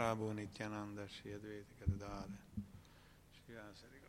Prabhu Nityananda Shri Advaita Gadadara Shri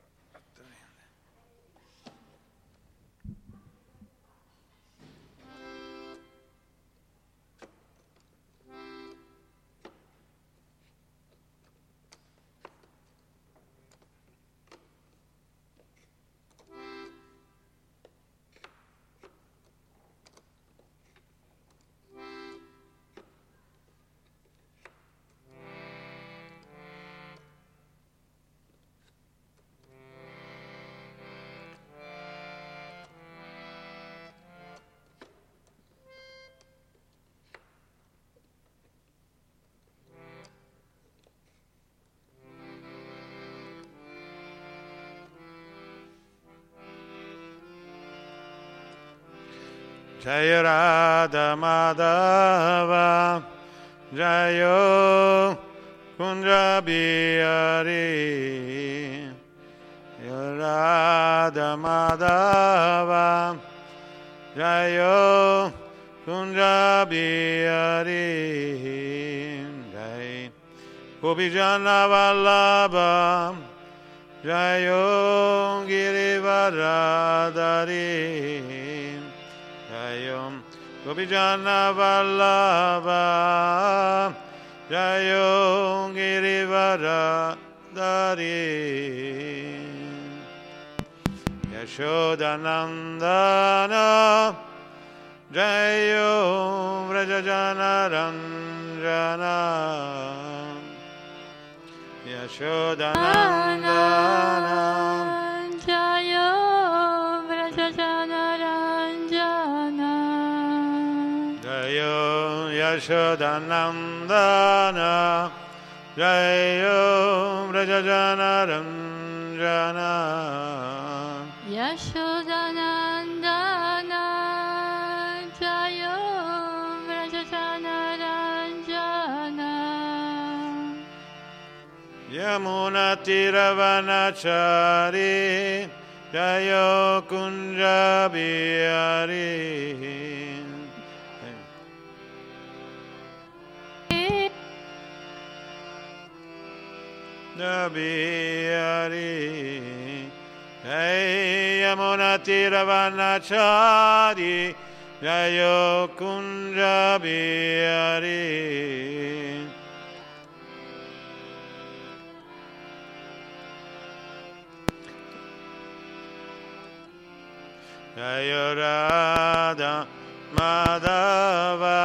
Jaya Radha Madhava Jayo Kunja Bihari Jaya Radha Madhava Jayo Kunja Bihari Jai Gopijana Jayo Vallabha Jayom Girivara Dari Yashodanandana Jayom Vrajajana Ranjana Yashodanandana Yashodanandana Jayo Vrajajana Ranjana Yashodanandana Jayo Vrajajana Ranjana Yamuna Tiravanachari Jayo Kunja Bihari Bihari Jai Yamuna Tiravanachari Jayo Kunja Bihari Jayo Radha Madhava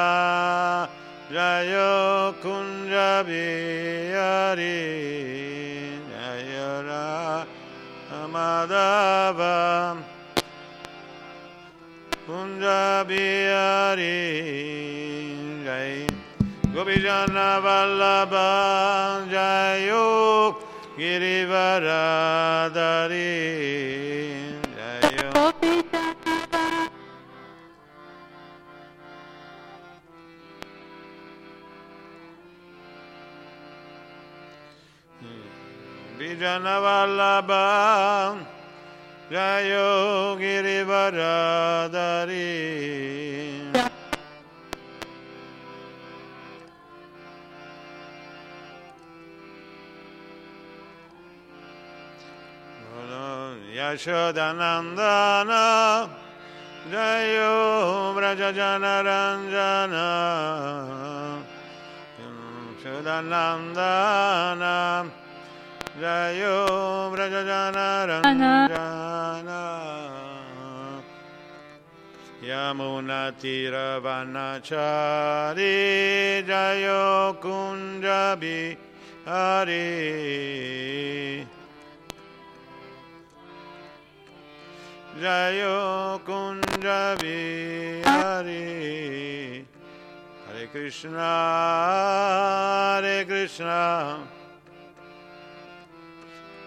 Madhava Kunja Bihari Jai. Gopijana Vallabha Jayo Girivaradari Jayo Vijanavallabha Jayo Girivaradari Yashodanandana Jayo Vrajajana Ranjana Yashodanandana Vrajajana Ranjana Yamuna Tiravanachari Jayo Kunjabi Hari. Jayo Kunjabi Hari. Hare Krishna, Hare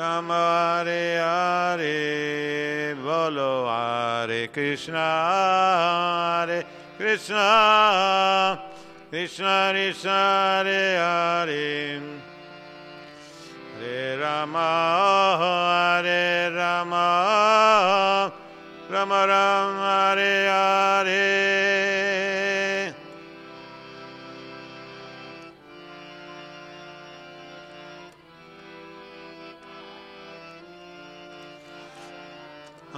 Rama Hare Hare Bolo Hare Krishna Hare Krishna Krishna Krishna Hare Hare. Hare Rama Hare Rama Rama Rama Hare Hare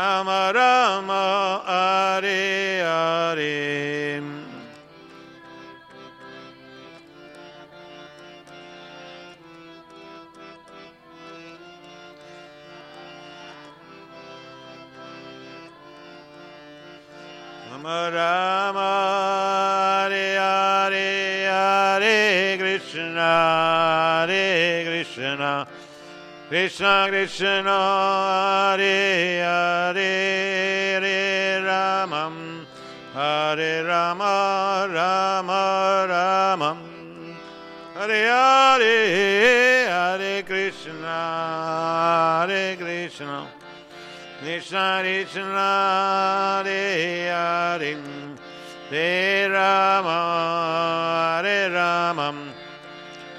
Rama Rama Hare Hare Rama Rama Hare Hare Hare Krishna Hare Krishna Krishna Krishna Hare Hare Hare Rama Hare Rama Rama Rama Hare Hare Hare Krishna Hare Krishna. Krishna Krishna Hare Hare. Hare Rama Hare Rama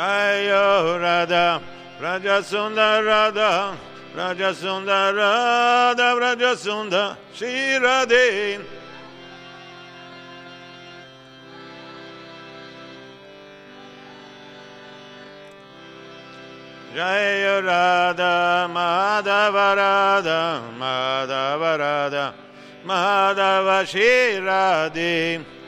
Jaya Radha, Raja Sundar Radha, Raja Sundar Radha, Raja Sundar Shri Radhe. Jaya Radha, Madhava Radha, Madhava Radha, Madhava Shri Radhe.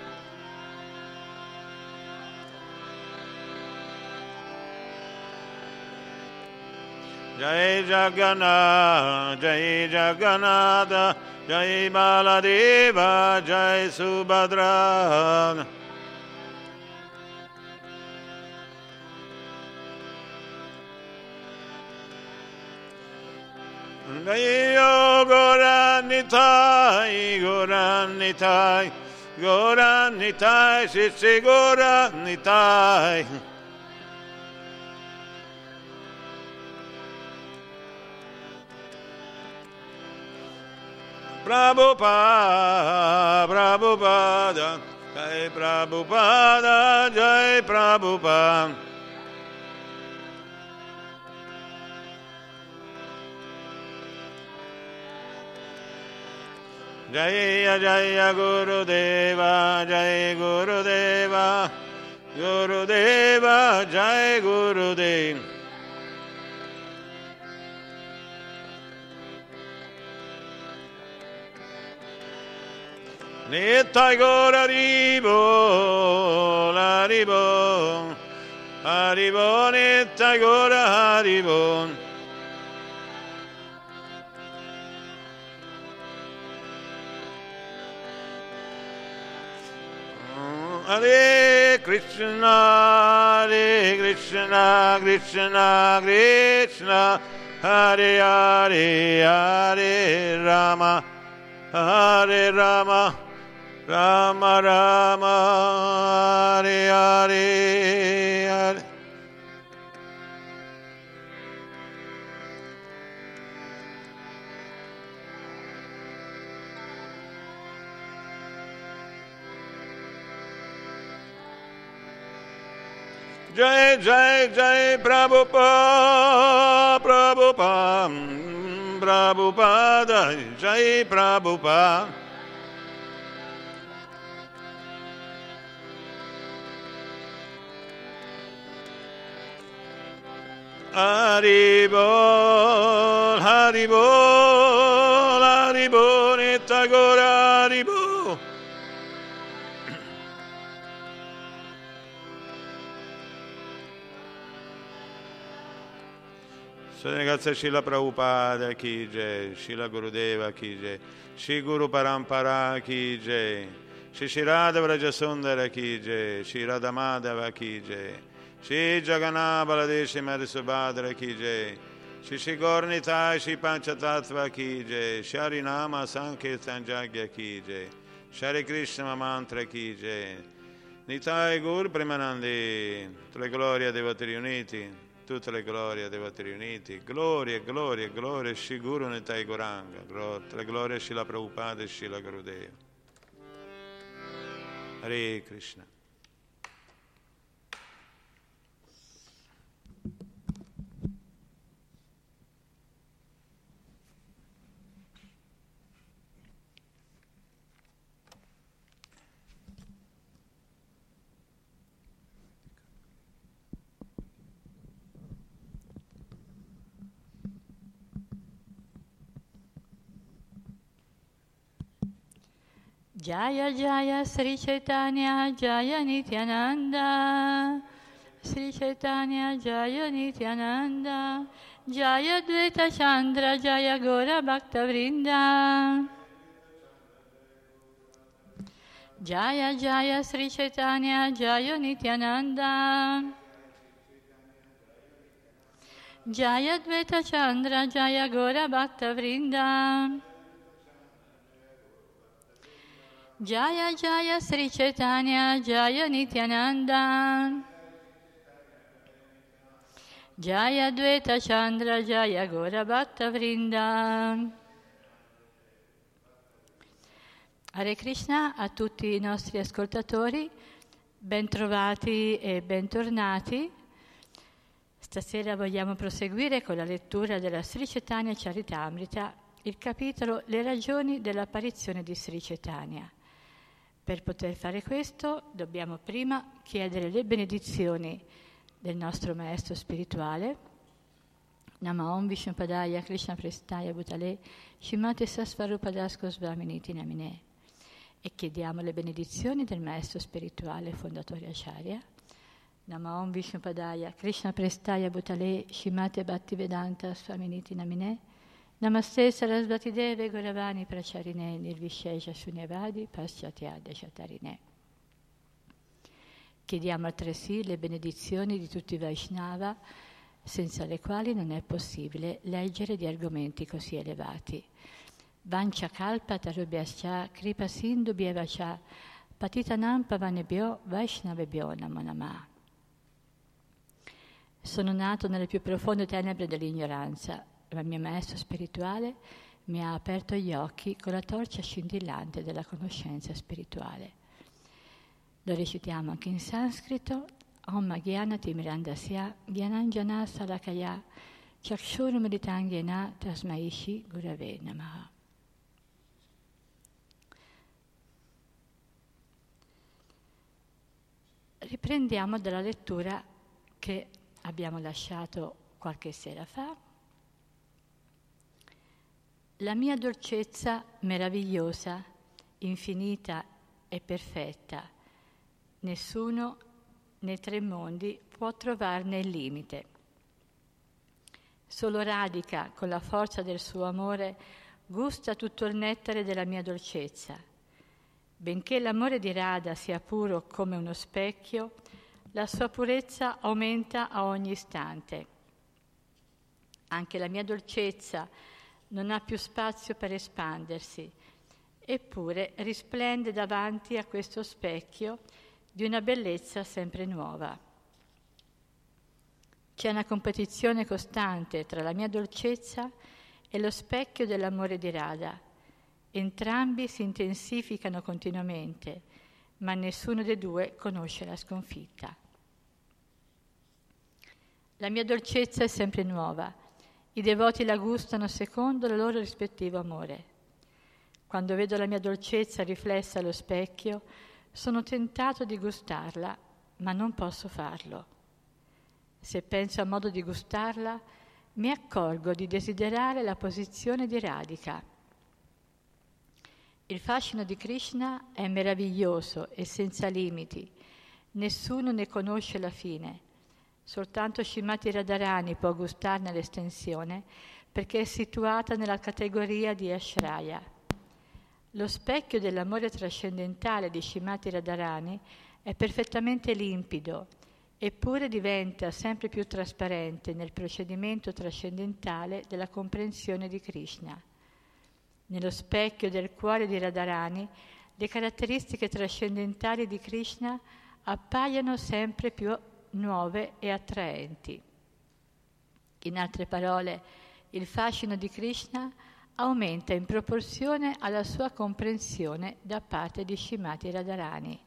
Jai Jagannath, Jai Jagannath, Jai Baladeva, Jai Subhadra. Jai Goranitai, Goranitai, Goranitai, Sitsi Goranitai. Prabhupada, Prabhupada, Jai Prabhupada, Jai Prabhupada. Jaya Jaya Guru Deva, Jai Guru Deva, Guru Deva, Jai Guru Nitai Gora Haribo, Haribo, Haribo, Nitai Gora Haribo. Hare Krishna, Hare Krishna, Krishna Krishna, Hare Hare, Hare Rama, Hare Rama, Rama Rama Hare Hare Hare. Jai Jai Jai Prabhupada Prabhupada Prabhupada Jai Prabhupada Haribol, Haribol, Haribol, Nitagora Haribol. Grazie Shila Prabhupada ki Shila Gurudeva ki jai, Shri Parampara ki jai, Shri Shirada Vrajasundara ki jai, Shri Radhamadava ki Shri Jagannath Baladeshi Madhusubhadra ki jai, Shri Shri Gornita Shri Panchatattva ki jai, Shri Nama Sankirtan Jagya ki jai, Shri Krishna Mantra ki jai, Nitai Gur Premanandi, tutte le glorie dei Vatri Uniti, tutte le glorie dei Vatri Uniti, glorie, glorie, glorie, Shri Guru Nitai Goranga, tutte le glorie Shila Prabhupada e Shila Gurudeva. Hare Krishna. Jaya Jaya Sri Chaitanya Jaya Nityananda. Sri Chaitanya Jaya Nityananda. Jaya Dvaita Chandra Jaya Gora Bhakta Vrinda. Jaya Jaya Sri Chaitanya Jaya Nityananda. Jaya Dvaita Chandra Jaya Gora Bhakta Vrinda Jaya Jaya Sri Chaitanya Jaya Nityananda Jaya Dvaita Chandra Jaya Gora Bhatta Vrinda Hare Krishna a tutti i nostri ascoltatori, bentrovati e bentornati. Stasera vogliamo proseguire con la lettura della Sri Chaitanya Charitamrita, il capitolo Le ragioni dell'apparizione di Sri Chaitanya. Per poter fare questo dobbiamo prima chiedere le benedizioni del nostro maestro spirituale. Nama Om Vishnupadaya Krishna Prestaya Bhutale Shimate Sasvarupadasko Svaminiti Namine. E chiediamo le benedizioni del maestro spirituale fondatore Acharya. Nama Om Vishnupadaya Krishna Prestaya Bhutale Shimate Bhaktivedanta Svaminiti Namine. Namaste Sarasvati Deve Goravani Pracharine Nirvishesha Shunyavadi Paschatya Chatarine. Chiediamo altresì le benedizioni di tutti i Vaishnava, senza le quali non è possibile leggere di argomenti così elevati. Vancha Kalpa Tarubhyascha Kripa Sindhu Bhyevacha Patitanam Pavanebhyo Vaishnavebhyo Namonama. Sono nato nelle più profonde tenebre dell'ignoranza ma il mio maestro spirituale mi ha aperto gli occhi con la torcia scintillante della conoscenza spirituale. Lo recitiamo anche in sanscrito. Om Gyana Timirandasya Gyananjana Salakaya Chakshuru Meditangyena Tasmaishi Gurave Namaha. Riprendiamo dalla lettura che abbiamo lasciato qualche sera fa la mia dolcezza meravigliosa, infinita e perfetta, nessuno nei tre mondi può trovarne il limite. Solo radica con la forza del suo amore, gusta tutto il nettare della mia dolcezza. Benché l'amore di Radha sia puro come uno specchio, la sua purezza aumenta a ogni istante. Anche la mia dolcezza non ha più spazio per espandersi, eppure risplende davanti a questo specchio di una bellezza sempre nuova. C'è una competizione costante tra la mia dolcezza e lo specchio dell'amore di Radha. Entrambi si intensificano continuamente, ma nessuno dei due conosce la sconfitta. La mia dolcezza è sempre nuova. I devoti la gustano secondo il loro rispettivo amore. Quando vedo la mia dolcezza riflessa allo specchio, sono tentato di gustarla, ma non posso farlo. Se penso a modo di gustarla, mi accorgo di desiderare la posizione di radica. Il fascino di Krishna è meraviglioso e senza limiti. Nessuno ne conosce la fine. Soltanto Shimati Radharani può gustarne l'estensione perché è situata nella categoria di Ashraya. Lo specchio dell'amore trascendentale di Shimati Radharani è perfettamente limpido, eppure diventa sempre più trasparente nel procedimento trascendentale della comprensione di Krishna. Nello specchio del cuore di Radharani, le caratteristiche trascendentali di Krishna appaiono sempre più nuove e attraenti. In altre parole, il fascino di Krishna aumenta in proporzione alla sua comprensione da parte di Shimati Radharani.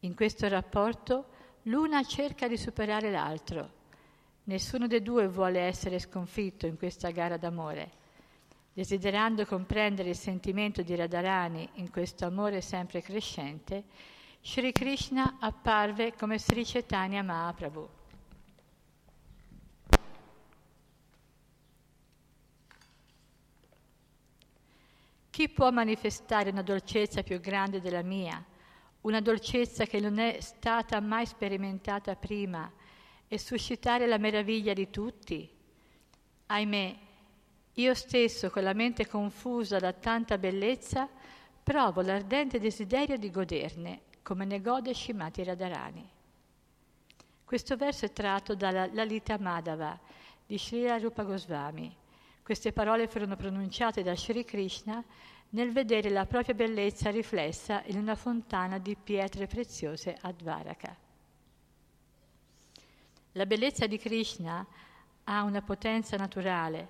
In questo rapporto l'una cerca di superare l'altro. Nessuno dei due vuole essere sconfitto in questa gara d'amore. Desiderando comprendere il sentimento di Radharani in questo amore sempre crescente, Sri Krishna apparve come Sri Chaitanya Mahaprabhu. Chi può manifestare una dolcezza più grande della mia, una dolcezza che non è stata mai sperimentata prima e suscitare la meraviglia di tutti? Ahimè, io stesso, con la mente confusa da tanta bellezza, provo l'ardente desiderio di goderne, come ne gode Shimati Radharani. Questo verso è tratto dalla Lalita Madhava di Sri Rupa Goswami queste parole furono pronunciate da Sri Krishna nel vedere la propria bellezza riflessa in una fontana di pietre preziose a Dvaraka. La bellezza di Krishna ha una potenza naturale,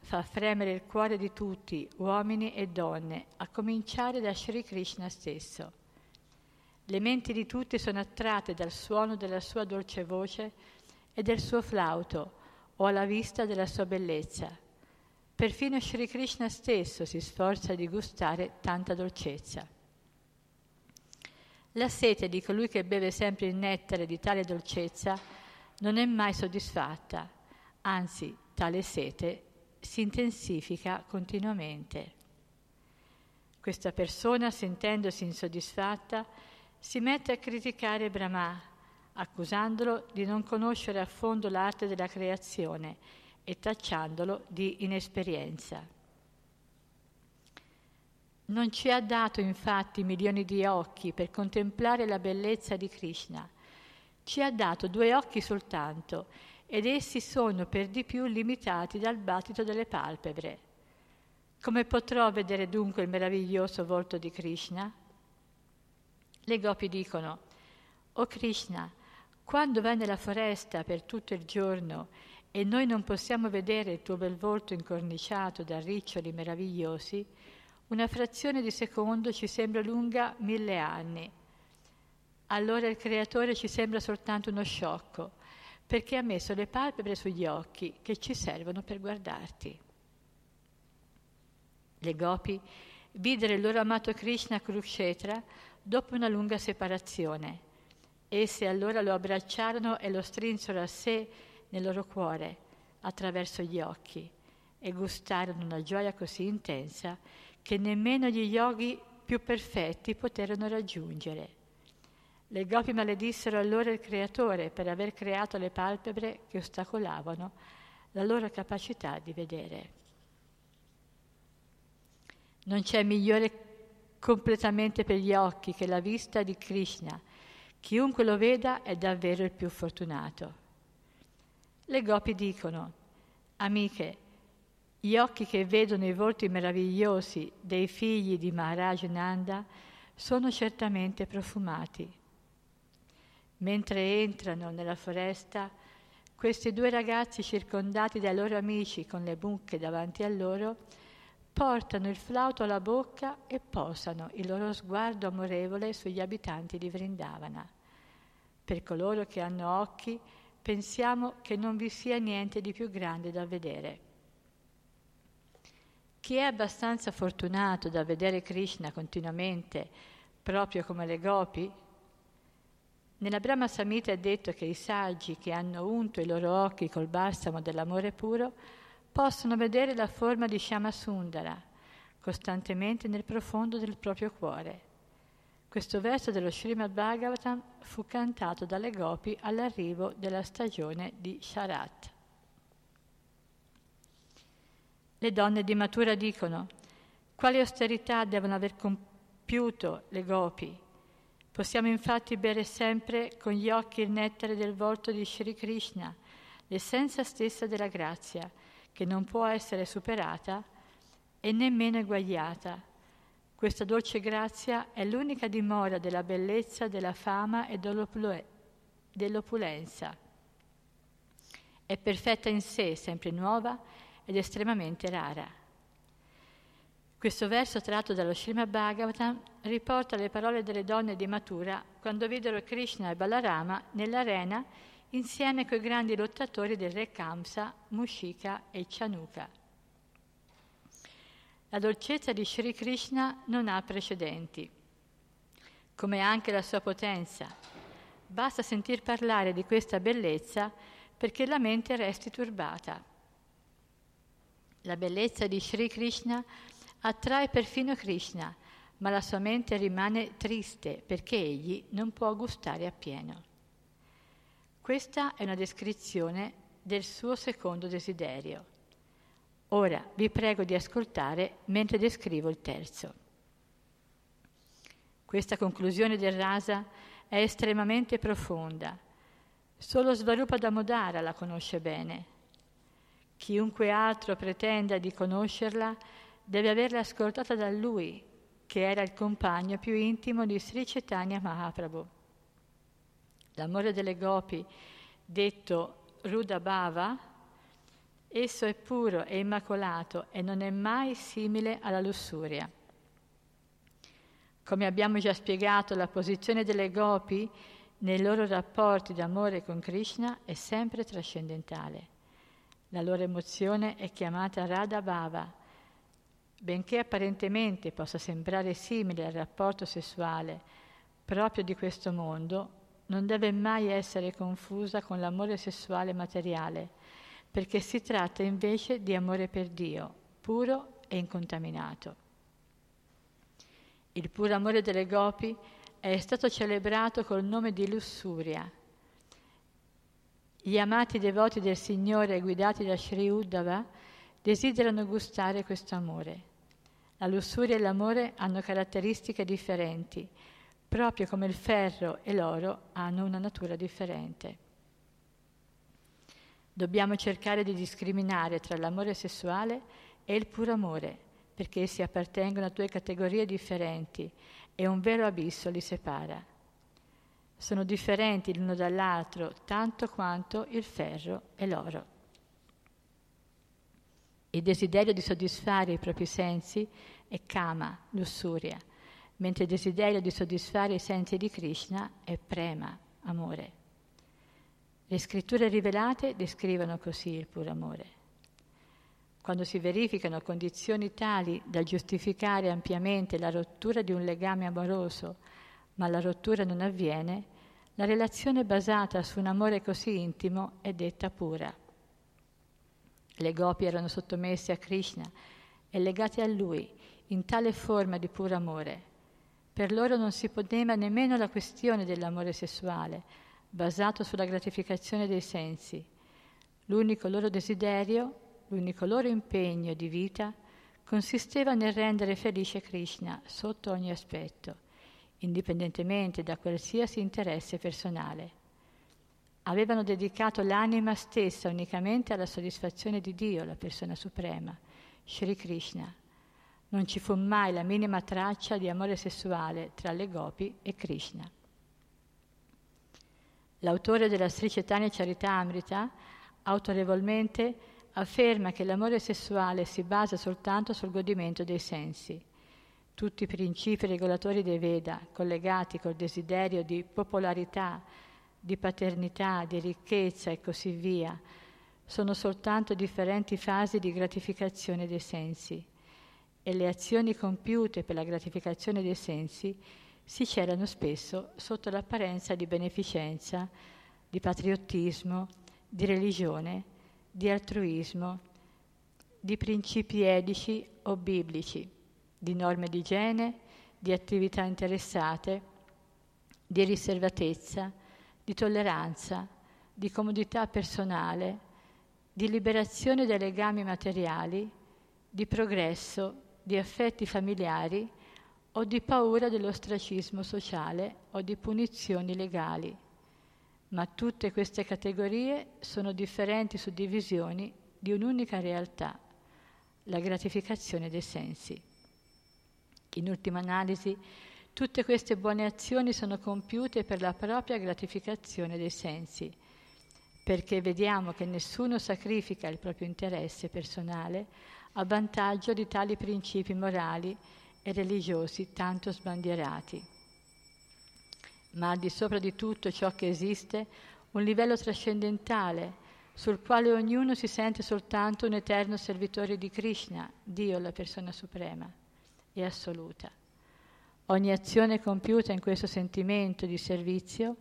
fa fremere il cuore di tutti, uomini e donne, a cominciare da Sri Krishna stesso. Le menti di tutti sono attratte dal suono della sua dolce voce e del suo flauto o alla vista della sua bellezza. Perfino Sri Krishna stesso si sforza di gustare tanta dolcezza. La sete di colui che beve sempre il nettare di tale dolcezza non è mai soddisfatta, anzi tale sete si intensifica continuamente. Questa persona, sentendosi insoddisfatta, si mette a criticare Brahma, accusandolo di non conoscere a fondo l'arte della creazione e tacciandolo di inesperienza. Non ci ha dato infatti milioni di occhi per contemplare la bellezza di Krishna, ci ha dato due occhi soltanto ed essi sono per di più limitati dal battito delle palpebre. Come potrò vedere dunque il meraviglioso volto di Krishna? Le gopi dicono, O Krishna, quando vai nella foresta per tutto il giorno e noi non possiamo vedere il tuo bel volto incorniciato da riccioli meravigliosi, una frazione di secondo ci sembra lunga mille anni. Allora il Creatore ci sembra soltanto uno sciocco, perché ha messo le palpebre sugli occhi che ci servono per guardarti. Le gopi videro il loro amato Krishna Kurukshetra dopo una lunga separazione. Esse allora lo abbracciarono e lo strinsero a sé nel loro cuore attraverso gli occhi e gustarono una gioia così intensa che nemmeno gli yogi più perfetti poterono raggiungere. Le gopi maledissero allora il Creatore per aver creato le palpebre che ostacolavano la loro capacità di vedere. Non c'è migliore completamente per gli occhi che la vista di Krishna. Chiunque lo veda è davvero il più fortunato. Le gopi dicono, amiche, gli occhi che vedono i volti meravigliosi dei figli di Maharaj Nanda sono certamente profumati. Mentre entrano nella foresta, questi due ragazzi circondati dai loro amici con le mucche davanti a loro, portano il flauto alla bocca e posano il loro sguardo amorevole sugli abitanti di Vrindavana. Per coloro che hanno occhi, pensiamo che non vi sia niente di più grande da vedere. Chi è abbastanza fortunato da vedere Krishna continuamente, proprio come le gopi, nella Brahma Samhita è detto che i saggi che hanno unto i loro occhi col balsamo dell'amore puro possono vedere la forma di Shama Sundara costantemente nel profondo del proprio cuore. Questo verso dello Srimad Bhagavatam fu cantato dalle gopi all'arrivo della stagione di Sharat. Le donne di Matura dicono, quali austerità devono aver compiuto le gopi? Possiamo infatti bere sempre con gli occhi il nettare del volto di Sri Krishna, l'essenza stessa della grazia, che non può essere superata e nemmeno eguagliata. Questa dolce grazia è l'unica dimora della bellezza, della fama e dell'opulenza. È perfetta in sé, sempre nuova ed estremamente rara. Questo verso tratto dallo Srimad Bhagavatam riporta le parole delle donne di Mathura quando videro Krishna e Balarama nell'arena insieme coi grandi lottatori del re Kamsa, Mushika e Chanuka. La dolcezza di Sri Krishna non ha precedenti, come anche la sua potenza. Basta sentir parlare di questa bellezza perché la mente resti turbata. La bellezza di Sri Krishna attrae perfino Krishna, ma la sua mente rimane triste perché egli non può gustare appieno. Questa è una descrizione del suo secondo desiderio. Ora vi prego di ascoltare mentre descrivo il terzo. Questa conclusione del Rasa è estremamente profonda. Solo Svarupa Damodara la conosce bene. Chiunque altro pretenda di conoscerla deve averla ascoltata da lui, che era il compagno più intimo di Sri Chaitanya Mahaprabhu. L'amore delle gopi, detto Rudabhava, Esso è puro e immacolato e non è mai simile alla lussuria. Come abbiamo già spiegato, la posizione delle gopi nei loro rapporti d'amore con Krishna è sempre trascendentale. La loro emozione è chiamata Radha Bhava. Benché apparentemente possa sembrare simile al rapporto sessuale proprio di questo mondo, non deve mai essere confusa con l'amore sessuale materiale perché si tratta invece di amore per Dio, puro e incontaminato. Il puro amore delle gopi è stato celebrato col nome di lussuria. Gli amati devoti del Signore guidati da Sri Uddhava desiderano gustare questo amore. La lussuria e l'amore hanno caratteristiche differenti, proprio come il ferro e l'oro hanno una natura differente. Dobbiamo cercare di discriminare tra l'amore sessuale e il puro amore, perché essi appartengono a due categorie differenti e un vero abisso li separa. Sono differenti l'uno dall'altro tanto quanto il ferro e l'oro. Il desiderio di soddisfare i propri sensi è kama, lussuria, mentre il desiderio di soddisfare i sensi di Krishna è prema, amore. Le scritture rivelate descrivono così il puro amore. Quando si verificano condizioni tali da giustificare ampiamente la rottura di un legame amoroso, ma la rottura non avviene, la relazione basata su un amore così intimo è detta pura. Le gopi erano sottomesse a Krishna e legate a lui in tale forma di puro amore. Per loro non si poneva nemmeno la questione dell'amore sessuale, basato sulla gratificazione dei sensi. L'unico loro desiderio, l'unico loro impegno di vita consisteva nel rendere felice Krishna sotto ogni aspetto, indipendentemente da qualsiasi interesse personale. Avevano dedicato l'anima stessa unicamente alla soddisfazione di Dio, la persona suprema, Sri Krishna. Non ci fu mai la minima traccia di amore sessuale tra le gopi e Krishna. L'autore della Sri Chaitanya Charitamrita autorevolmente afferma che l'amore sessuale si basa soltanto sul godimento dei sensi. Tutti i principi regolatori dei Veda, collegati col desiderio di popolarità di paternità, di ricchezza e così via, sono soltanto differenti fasi di gratificazione dei sensi e le azioni compiute per la gratificazione dei sensi si celano spesso sotto l'apparenza di beneficenza, di patriottismo, di religione, di altruismo, di principi etici o biblici, di norme di igiene, di attività interessate, di riservatezza, di tolleranza, di comodità personale, di liberazione dai legami materiali, di progresso, di affetti familiari o di paura dell'ostracismo sociale o di punizioni legali. Ma tutte queste categorie sono differenti suddivisioni di un'unica realtà, la gratificazione dei sensi. In ultima analisi, tutte queste buone azioni sono compiute per la propria gratificazione dei sensi, perché vediamo che nessuno sacrifica il proprio interesse personale a vantaggio di tali principi morali e religiosi tanto sbandierati. Ma al di sopra di tutto ciò che esiste, un livello trascendentale sul quale ognuno si sente soltanto un eterno servitore di Krishna, Dio la persona suprema e assoluta. Ogni azione compiuta in questo sentimento di servizio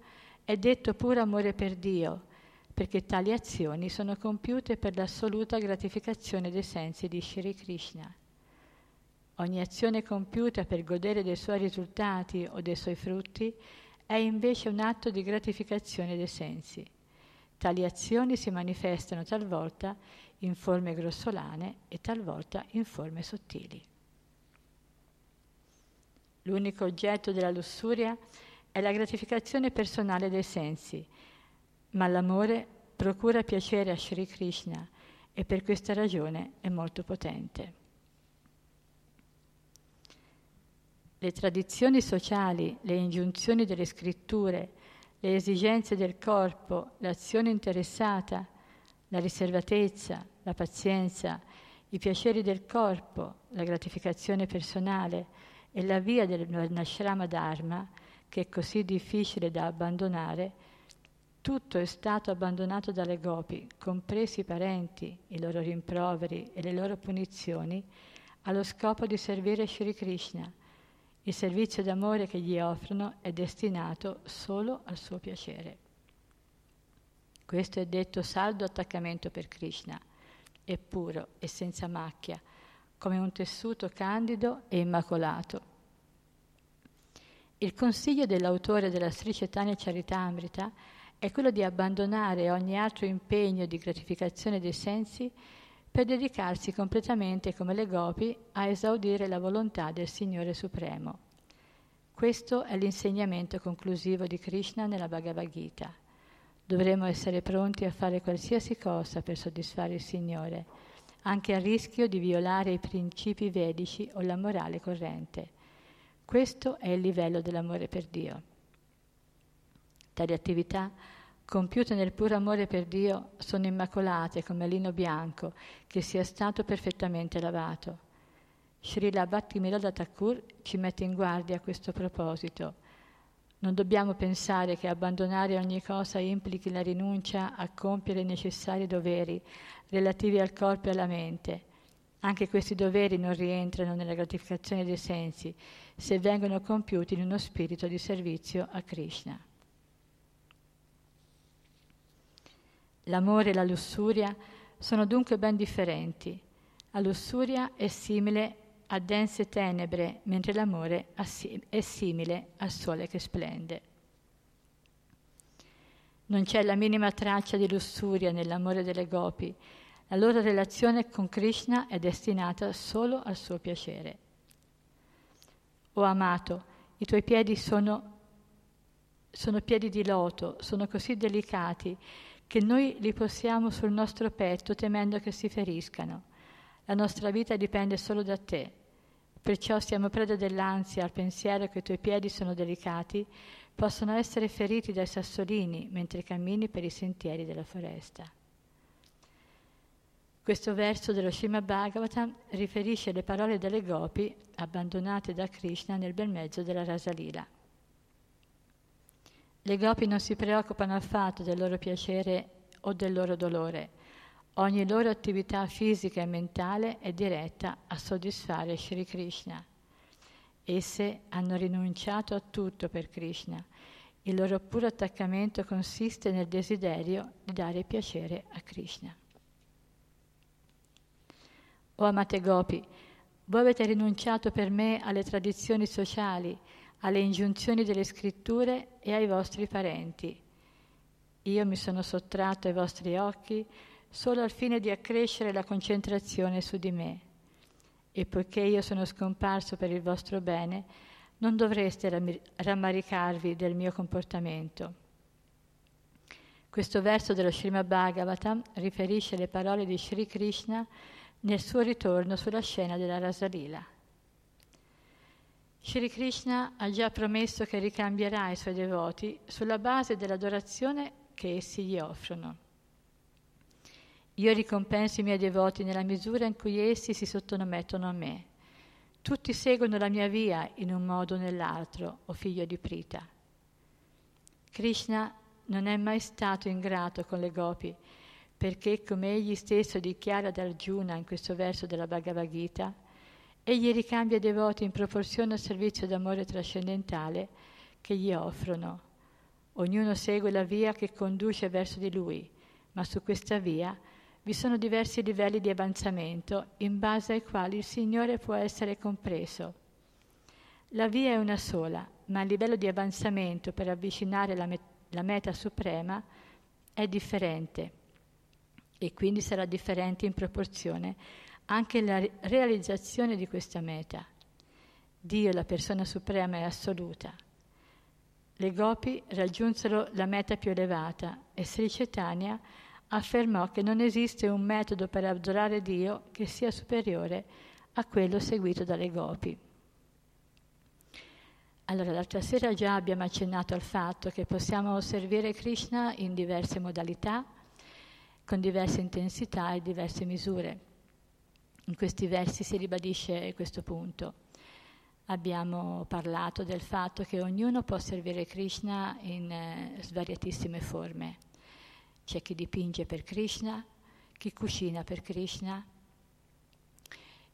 è detto puro amore per Dio, perché tali azioni sono compiute per l'assoluta gratificazione dei sensi di Shri Krishna. Ogni azione compiuta per godere dei suoi risultati o dei suoi frutti è invece un atto di gratificazione dei sensi. Tali azioni si manifestano talvolta in forme grossolane e talvolta in forme sottili. L'unico oggetto della lussuria è la gratificazione personale dei sensi, ma l'amore procura piacere a Sri Krishna e per questa ragione è molto potente. Le tradizioni sociali, le ingiunzioni delle scritture, le esigenze del corpo, l'azione interessata, la riservatezza, la pazienza, i piaceri del corpo, la gratificazione personale e la via del Varnashrama Dharma, che è così difficile da abbandonare, tutto è stato abbandonato dalle gopi, compresi i parenti, i loro rimproveri e le loro punizioni, allo scopo di servire Sri Krishna il servizio d'amore che gli offrono è destinato solo al suo piacere. Questo è detto saldo attaccamento per Krishna, è puro e senza macchia, come un tessuto candido e immacolato. Il consiglio dell'autore della Sri Chaitanya Charitamrita è quello di abbandonare ogni altro impegno di gratificazione dei sensi per dedicarsi completamente come le gopi a esaudire la volontà del Signore Supremo. Questo è l'insegnamento conclusivo di Krishna nella Bhagavad Gita. Dovremmo essere pronti a fare qualsiasi cosa per soddisfare il Signore, anche a rischio di violare i principi vedici o la morale corrente. Questo è il livello dell'amore per Dio. Tali attività compiute nel puro amore per Dio, sono immacolate come lino bianco che sia stato perfettamente lavato. Srila Bhakti Thakur ci mette in guardia a questo proposito. Non dobbiamo pensare che abbandonare ogni cosa implichi la rinuncia a compiere i necessari doveri relativi al corpo e alla mente. Anche questi doveri non rientrano nella gratificazione dei sensi se vengono compiuti in uno spirito di servizio a Krishna. L'amore e la lussuria sono dunque ben differenti. La lussuria è simile a dense tenebre, mentre l'amore è simile al sole che splende. Non c'è la minima traccia di lussuria nell'amore delle gopi. La loro relazione con Krishna è destinata solo al suo piacere. O amato, i tuoi piedi sono, sono piedi di loto, sono così delicati che noi li possiamo sul nostro petto temendo che si feriscano. La nostra vita dipende solo da te. Perciò siamo preda dell'ansia al pensiero che i tuoi piedi sono delicati, possono essere feriti dai sassolini mentre cammini per i sentieri della foresta. Questo verso dello Srimad Bhagavatam riferisce le parole delle gopi abbandonate da Krishna nel bel mezzo della Rasalila. Le gopi non si preoccupano affatto del loro piacere o del loro dolore. Ogni loro attività fisica e mentale è diretta a soddisfare Sri Krishna. Esse hanno rinunciato a tutto per Krishna. Il loro puro attaccamento consiste nel desiderio di dare piacere a Krishna. O amate Gopi, voi avete rinunciato per me alle tradizioni sociali, alle ingiunzioni delle scritture e ai vostri parenti. Io mi sono sottratto ai vostri occhi solo al fine di accrescere la concentrazione su di me. E poiché io sono scomparso per il vostro bene, non dovreste rammaricarvi del mio comportamento. Questo verso dello Srimad Bhagavatam riferisce le parole di Sri Krishna nel suo ritorno sulla scena della Rasalila. Shri Krishna ha già promesso che ricambierà i suoi devoti sulla base dell'adorazione che essi gli offrono. Io ricompenso i miei devoti nella misura in cui essi si sottomettono a me. Tutti seguono la mia via in un modo o nell'altro, o figlio di Prita. Krishna non è mai stato ingrato con le gopi, perché come egli stesso dichiara ad Arjuna in questo verso della Bhagavad Gita, Egli ricambia i devoti in proporzione al servizio d'amore trascendentale che gli offrono. Ognuno segue la via che conduce verso di lui, ma su questa via vi sono diversi livelli di avanzamento in base ai quali il Signore può essere compreso. La via è una sola, ma il livello di avanzamento per avvicinare la, met- la meta suprema è differente e quindi sarà differente in proporzione anche la realizzazione di questa meta. Dio, la persona suprema e assoluta. Le gopi raggiunsero la meta più elevata e Sri Chaitanya affermò che non esiste un metodo per adorare Dio che sia superiore a quello seguito dalle gopi. Allora, l'altra sera già abbiamo accennato al fatto che possiamo servire Krishna in diverse modalità, con diverse intensità e diverse misure. In questi versi si ribadisce questo punto. Abbiamo parlato del fatto che ognuno può servire Krishna in eh, svariatissime forme. C'è chi dipinge per Krishna, chi cucina per Krishna,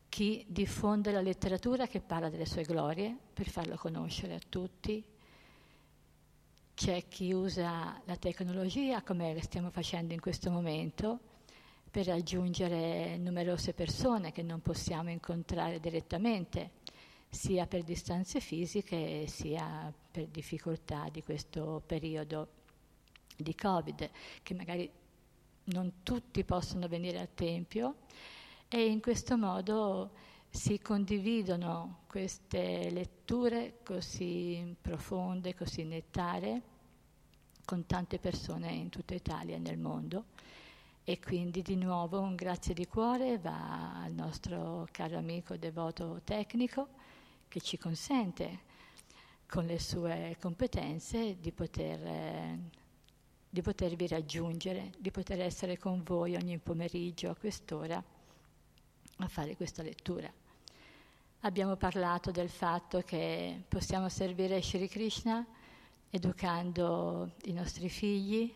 chi diffonde la letteratura che parla delle sue glorie per farlo conoscere a tutti. C'è chi usa la tecnologia come stiamo facendo in questo momento per raggiungere numerose persone che non possiamo incontrare direttamente, sia per distanze fisiche sia per difficoltà di questo periodo di Covid, che magari non tutti possono venire al Tempio e in questo modo si condividono queste letture così profonde, così nettare con tante persone in tutta Italia e nel mondo e quindi di nuovo un grazie di cuore va al nostro caro amico devoto tecnico che ci consente con le sue competenze di, poter, di potervi raggiungere, di poter essere con voi ogni pomeriggio a quest'ora a fare questa lettura. Abbiamo parlato del fatto che possiamo servire Shri Krishna educando i nostri figli.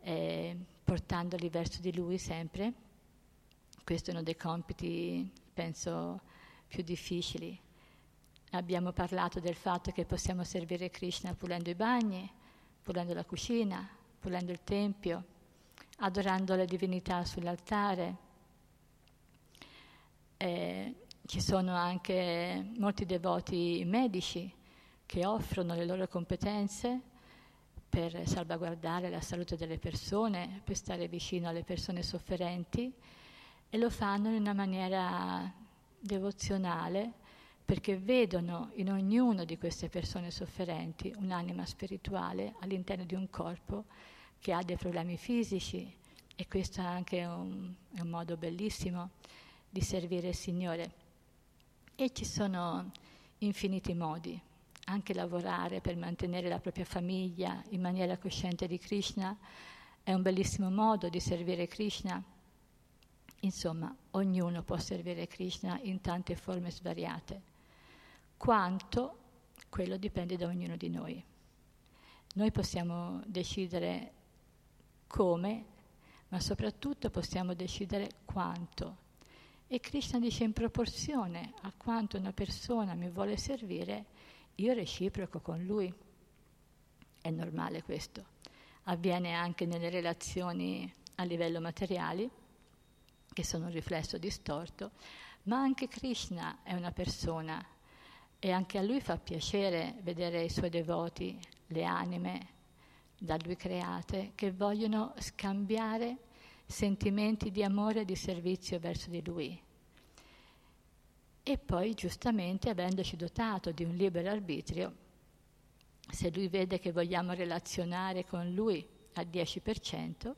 Eh, portandoli verso di lui sempre. Questo è uno dei compiti, penso, più difficili. Abbiamo parlato del fatto che possiamo servire Krishna pulendo i bagni, pulendo la cucina, pulendo il tempio, adorando le divinità sull'altare. Eh, ci sono anche molti devoti medici che offrono le loro competenze per salvaguardare la salute delle persone, per stare vicino alle persone sofferenti e lo fanno in una maniera devozionale perché vedono in ognuno di queste persone sofferenti un'anima spirituale all'interno di un corpo che ha dei problemi fisici e questo è anche un, un modo bellissimo di servire il Signore. E ci sono infiniti modi anche lavorare per mantenere la propria famiglia in maniera cosciente di Krishna è un bellissimo modo di servire Krishna. Insomma, ognuno può servire Krishna in tante forme svariate. Quanto, quello dipende da ognuno di noi. Noi possiamo decidere come, ma soprattutto possiamo decidere quanto. E Krishna dice in proporzione a quanto una persona mi vuole servire, io reciproco con lui. È normale questo. Avviene anche nelle relazioni a livello materiali, che sono un riflesso distorto, ma anche Krishna è una persona e anche a lui fa piacere vedere i suoi devoti, le anime da lui create, che vogliono scambiare sentimenti di amore e di servizio verso di lui. E poi, giustamente, avendoci dotato di un libero arbitrio, se lui vede che vogliamo relazionare con lui al 10%,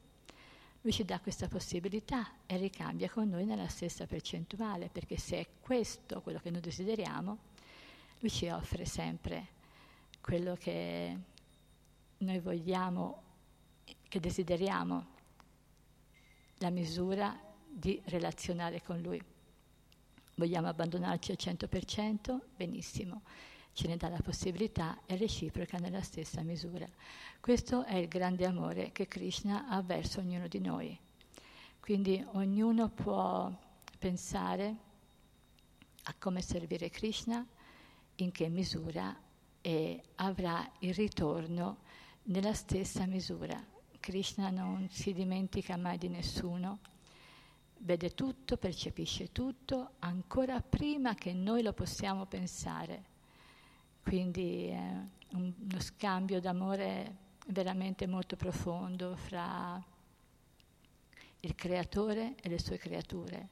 lui ci dà questa possibilità e ricambia con noi nella stessa percentuale, perché se è questo quello che noi desideriamo, lui ci offre sempre quello che noi vogliamo, che desideriamo, la misura di relazionare con lui. Vogliamo abbandonarci al 100%? Benissimo, ce ne dà la possibilità e reciproca nella stessa misura. Questo è il grande amore che Krishna ha verso ognuno di noi. Quindi ognuno può pensare a come servire Krishna in che misura e avrà il ritorno nella stessa misura. Krishna non si dimentica mai di nessuno, vede tutto, percepisce tutto, ancora prima che noi lo possiamo pensare. Quindi è uno scambio d'amore veramente molto profondo fra il creatore e le sue creature,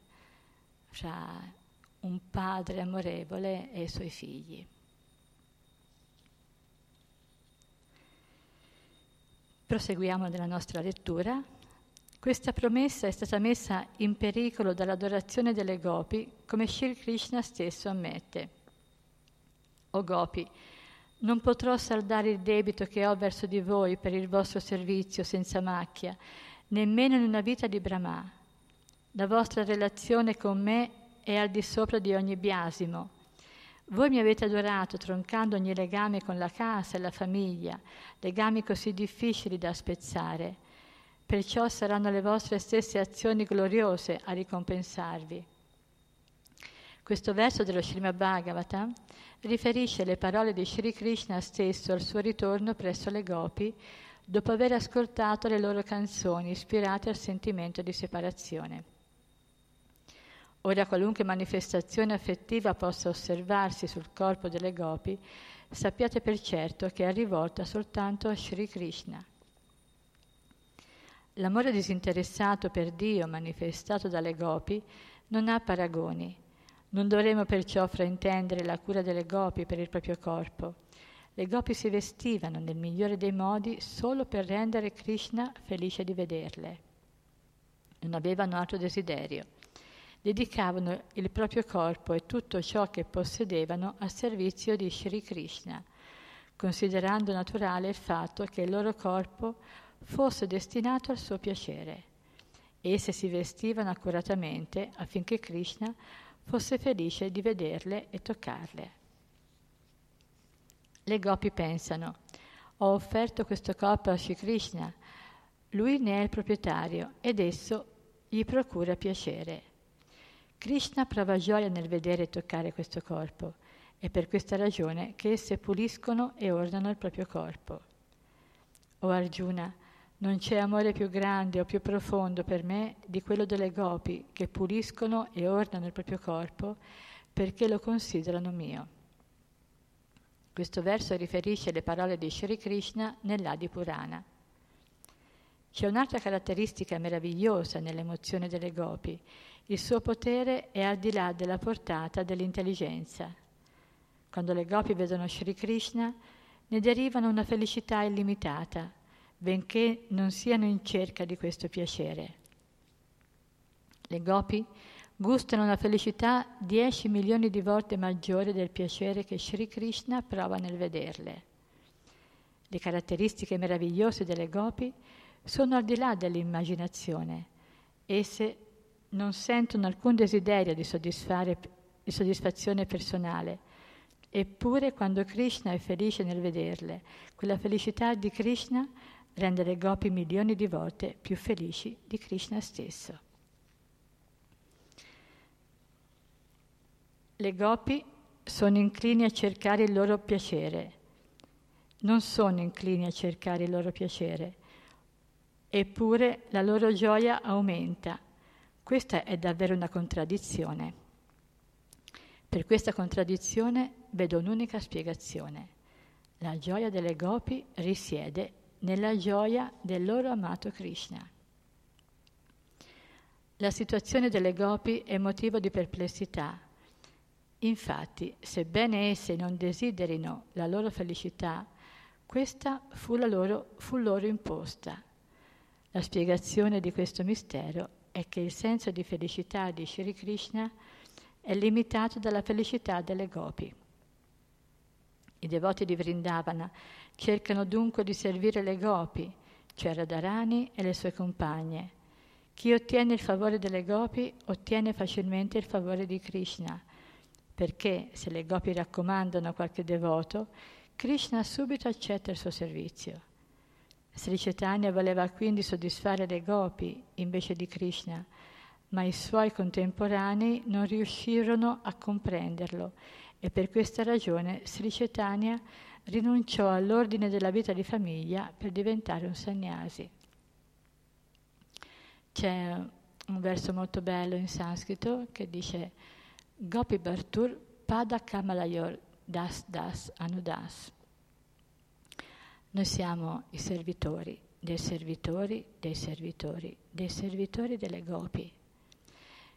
fra un padre amorevole e i suoi figli. Proseguiamo nella nostra lettura. Questa promessa è stata messa in pericolo dall'adorazione delle gopi, come Shri Krishna stesso ammette. O gopi, non potrò saldare il debito che ho verso di voi per il vostro servizio senza macchia, nemmeno in una vita di Brahma. La vostra relazione con me è al di sopra di ogni biasimo. Voi mi avete adorato troncando ogni legame con la casa e la famiglia, legami così difficili da spezzare. Perciò saranno le vostre stesse azioni gloriose a ricompensarvi. Questo verso dello Srimad Bhagavatam riferisce le parole di Sri Krishna stesso al suo ritorno presso le gopi dopo aver ascoltato le loro canzoni ispirate al sentimento di separazione. Ora qualunque manifestazione affettiva possa osservarsi sul corpo delle gopi, sappiate per certo che è rivolta soltanto a Sri Krishna. L'amore disinteressato per Dio manifestato dalle gopi non ha paragoni. Non dovremo perciò fraintendere la cura delle gopi per il proprio corpo. Le gopi si vestivano nel migliore dei modi solo per rendere Krishna felice di vederle. Non avevano altro desiderio dedicavano il proprio corpo e tutto ciò che possedevano al servizio di Sri Krishna, considerando naturale il fatto che il loro corpo fosse destinato al suo piacere. Esse si vestivano accuratamente affinché Krishna fosse felice di vederle e toccarle. Le gopi pensano, ho offerto questo corpo a Sri Krishna, lui ne è il proprietario ed esso gli procura piacere. Krishna prova gioia nel vedere e toccare questo corpo. È per questa ragione che esse puliscono e ordinano il proprio corpo. O Arjuna, non c'è amore più grande o più profondo per me di quello delle gopi che puliscono e ordinano il proprio corpo perché lo considerano mio. Questo verso riferisce le parole di Sri Krishna nell'Adi Purana. C'è un'altra caratteristica meravigliosa nell'emozione delle gopi il suo potere è al di là della portata dell'intelligenza. Quando le gopi vedono Sri Krishna, ne derivano una felicità illimitata, benché non siano in cerca di questo piacere. Le gopi gustano una felicità dieci milioni di volte maggiore del piacere che Sri Krishna prova nel vederle. Le caratteristiche meravigliose delle gopi sono al di là dell'immaginazione. Esse non sentono alcun desiderio di, di soddisfazione personale, Eppure quando Krishna è felice nel vederle, quella felicità di Krishna rende le gopi milioni di volte più felici di Krishna stesso. Le gopi sono inclini a cercare il loro piacere, non sono inclini a cercare il loro piacere, eppure la loro gioia aumenta. Questa è davvero una contraddizione. Per questa contraddizione vedo un'unica spiegazione. La gioia delle gopi risiede nella gioia del loro amato Krishna. La situazione delle gopi è motivo di perplessità. Infatti, sebbene esse non desiderino la loro felicità, questa fu, loro, fu loro imposta. La spiegazione di questo mistero è che il senso di felicità di Sri Krishna è limitato dalla felicità delle gopi. I devoti di Vrindavana cercano dunque di servire le gopi, cioè Radharani e le sue compagne. Chi ottiene il favore delle gopi ottiene facilmente il favore di Krishna, perché se le gopi raccomandano qualche devoto, Krishna subito accetta il suo servizio. Sri Chaitanya voleva quindi soddisfare le gopi invece di Krishna, ma i suoi contemporanei non riuscirono a comprenderlo e per questa ragione Sri Chaitanya rinunciò all'ordine della vita di famiglia per diventare un sannyasi. C'è un verso molto bello in sanscrito che dice Gopi Bhartur Pada Kamalayor Das Das Anudas. Noi siamo i servitori dei servitori dei servitori dei servitori delle gopi.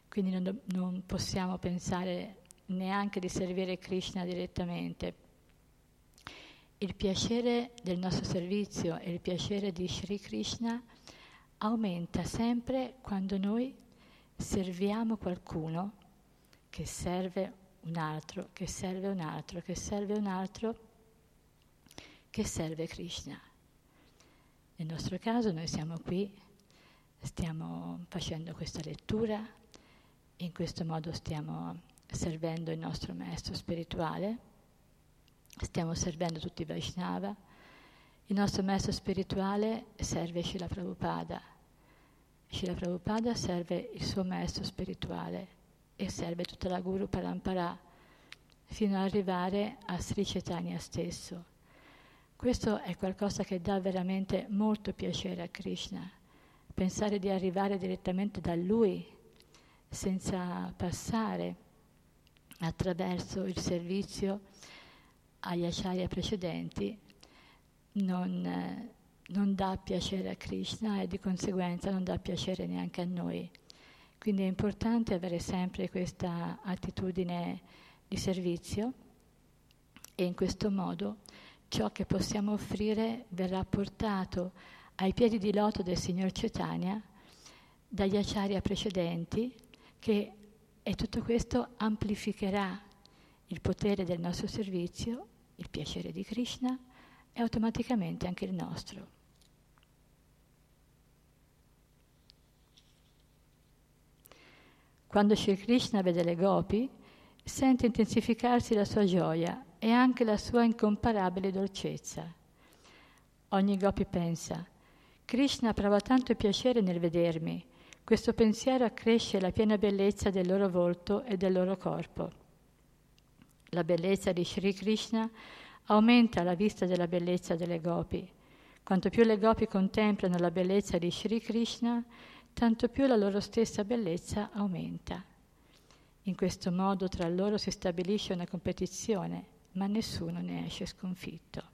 Quindi non, non possiamo pensare neanche di servire Krishna direttamente. Il piacere del nostro servizio e il piacere di Sri Krishna aumenta sempre quando noi serviamo qualcuno che serve un altro, che serve un altro, che serve un altro, che serve Krishna. Nel nostro caso noi siamo qui, stiamo facendo questa lettura, in questo modo stiamo servendo il nostro maestro spirituale, stiamo servendo tutti i Vaishnava. Il nostro maestro spirituale serve Shila Prabhupada. Shila Prabhupada serve il suo maestro spirituale e serve tutta la Guru Parampara fino ad arrivare a Sri Chaitanya stesso. Questo è qualcosa che dà veramente molto piacere a Krishna, pensare di arrivare direttamente da Lui senza passare attraverso il servizio agli acciaria precedenti non, non dà piacere a Krishna e di conseguenza non dà piacere neanche a noi. Quindi è importante avere sempre questa attitudine di servizio e in questo modo ciò che possiamo offrire verrà portato ai piedi di loto del Signor Cetania dagli acciaria precedenti che e tutto questo amplificherà il potere del nostro servizio, il piacere di Krishna e automaticamente anche il nostro. Quando Sri Krishna vede le gopi, sente intensificarsi la sua gioia e anche la sua incomparabile dolcezza. Ogni gopi pensa, Krishna prova tanto piacere nel vedermi, questo pensiero accresce la piena bellezza del loro volto e del loro corpo. La bellezza di Sri Krishna aumenta la vista della bellezza delle gopi. Quanto più le gopi contemplano la bellezza di Sri Krishna, tanto più la loro stessa bellezza aumenta. In questo modo tra loro si stabilisce una competizione, ma nessuno ne esce sconfitto.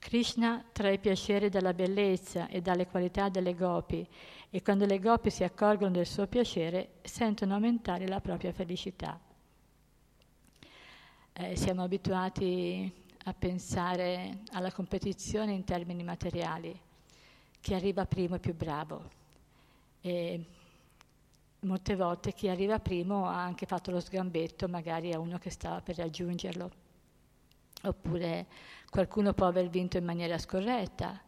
Krishna trae piacere dalla bellezza e dalle qualità delle gopi e quando le gopi si accorgono del suo piacere sentono aumentare la propria felicità. Eh, siamo abituati a pensare alla competizione in termini materiali, chi arriva primo è più bravo. E molte volte chi arriva primo ha anche fatto lo sgambetto magari a uno che stava per raggiungerlo. Oppure qualcuno può aver vinto in maniera scorretta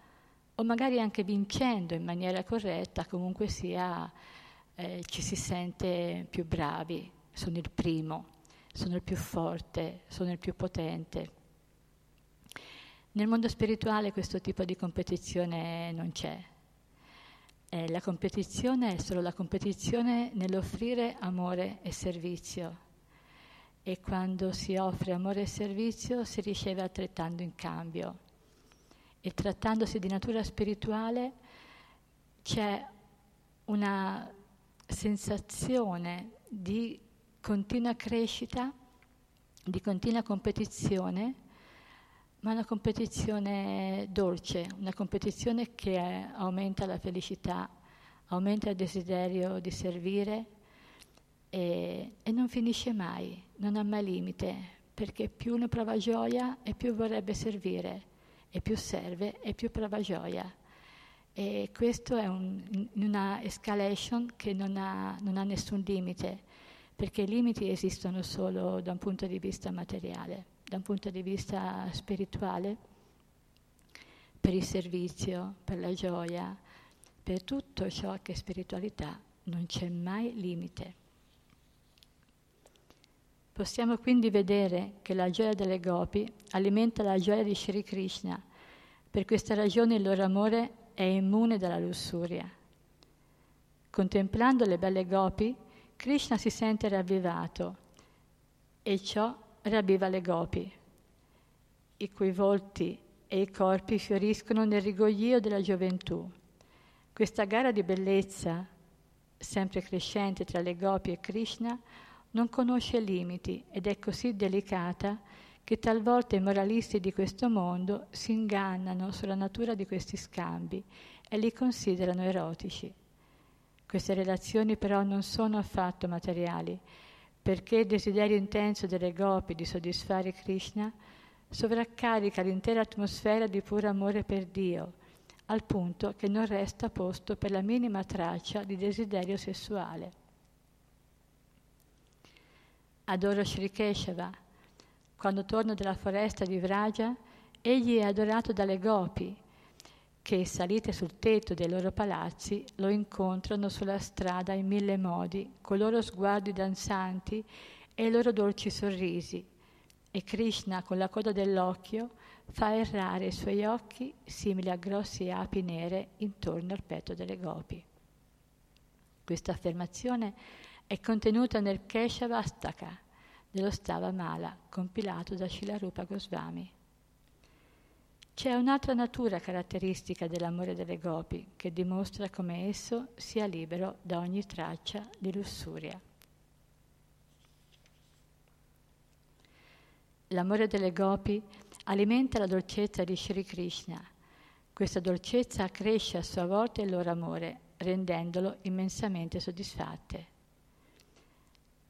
o magari anche vincendo in maniera corretta, comunque sia eh, ci si sente più bravi, sono il primo, sono il più forte, sono il più potente. Nel mondo spirituale questo tipo di competizione non c'è. Eh, la competizione è solo la competizione nell'offrire amore e servizio. E quando si offre amore e servizio si riceve altrettanto in cambio. E trattandosi di natura spirituale c'è una sensazione di continua crescita, di continua competizione ma una competizione dolce, una competizione che aumenta la felicità, aumenta il desiderio di servire e, e, non finisce mai, non ha mai limite, perché più uno prova gioia e più vorrebbe servire, e più serve e più prova gioia. E questo è un, una escalation che non ha, non ha nessun limite, perché i limiti esistono solo da un punto di vista materiale da un punto di vista spirituale, per il servizio, per la gioia, per tutto ciò che è spiritualità, non c'è mai limite. Possiamo quindi vedere che la gioia delle gopi alimenta la gioia di Sri Krishna. Per questa ragione il loro amore è immune dalla lussuria. Contemplando le belle gopi, Krishna si sente ravvivato e ciò ravviva le gopi, i cui volti e i corpi fioriscono nel rigoglio della gioventù. Questa gara di bellezza, sempre crescente tra le gopi e Krishna, non conosce limiti ed è così delicata che talvolta i moralisti di questo mondo si ingannano sulla natura di questi scambi e li considerano erotici. Queste relazioni però non sono affatto materiali, perché il desiderio intenso delle gopi di soddisfare Krishna sovraccarica l'intera atmosfera di puro amore per Dio, al punto che non resta posto per la minima traccia di desiderio sessuale. Adoro Sri Keshava. Quando torno dalla foresta di Vraja, egli è adorato dalle gopi, che, salite sul tetto dei loro palazzi, lo incontrano sulla strada in mille modi, con i loro sguardi danzanti e i loro dolci sorrisi. E Krishna, con la coda dell'occhio, fa errare i suoi occhi, simili a grossi api nere, intorno al petto delle gopi. Questa affermazione è contenuta nel Keshavastaka dello Stava Mala, compilato da Shilarupa Goswami. C'è un'altra natura caratteristica dell'amore delle gopi che dimostra come esso sia libero da ogni traccia di lussuria. L'amore delle gopi alimenta la dolcezza di Sri Krishna. Questa dolcezza accresce a sua volta il loro amore, rendendolo immensamente soddisfatte.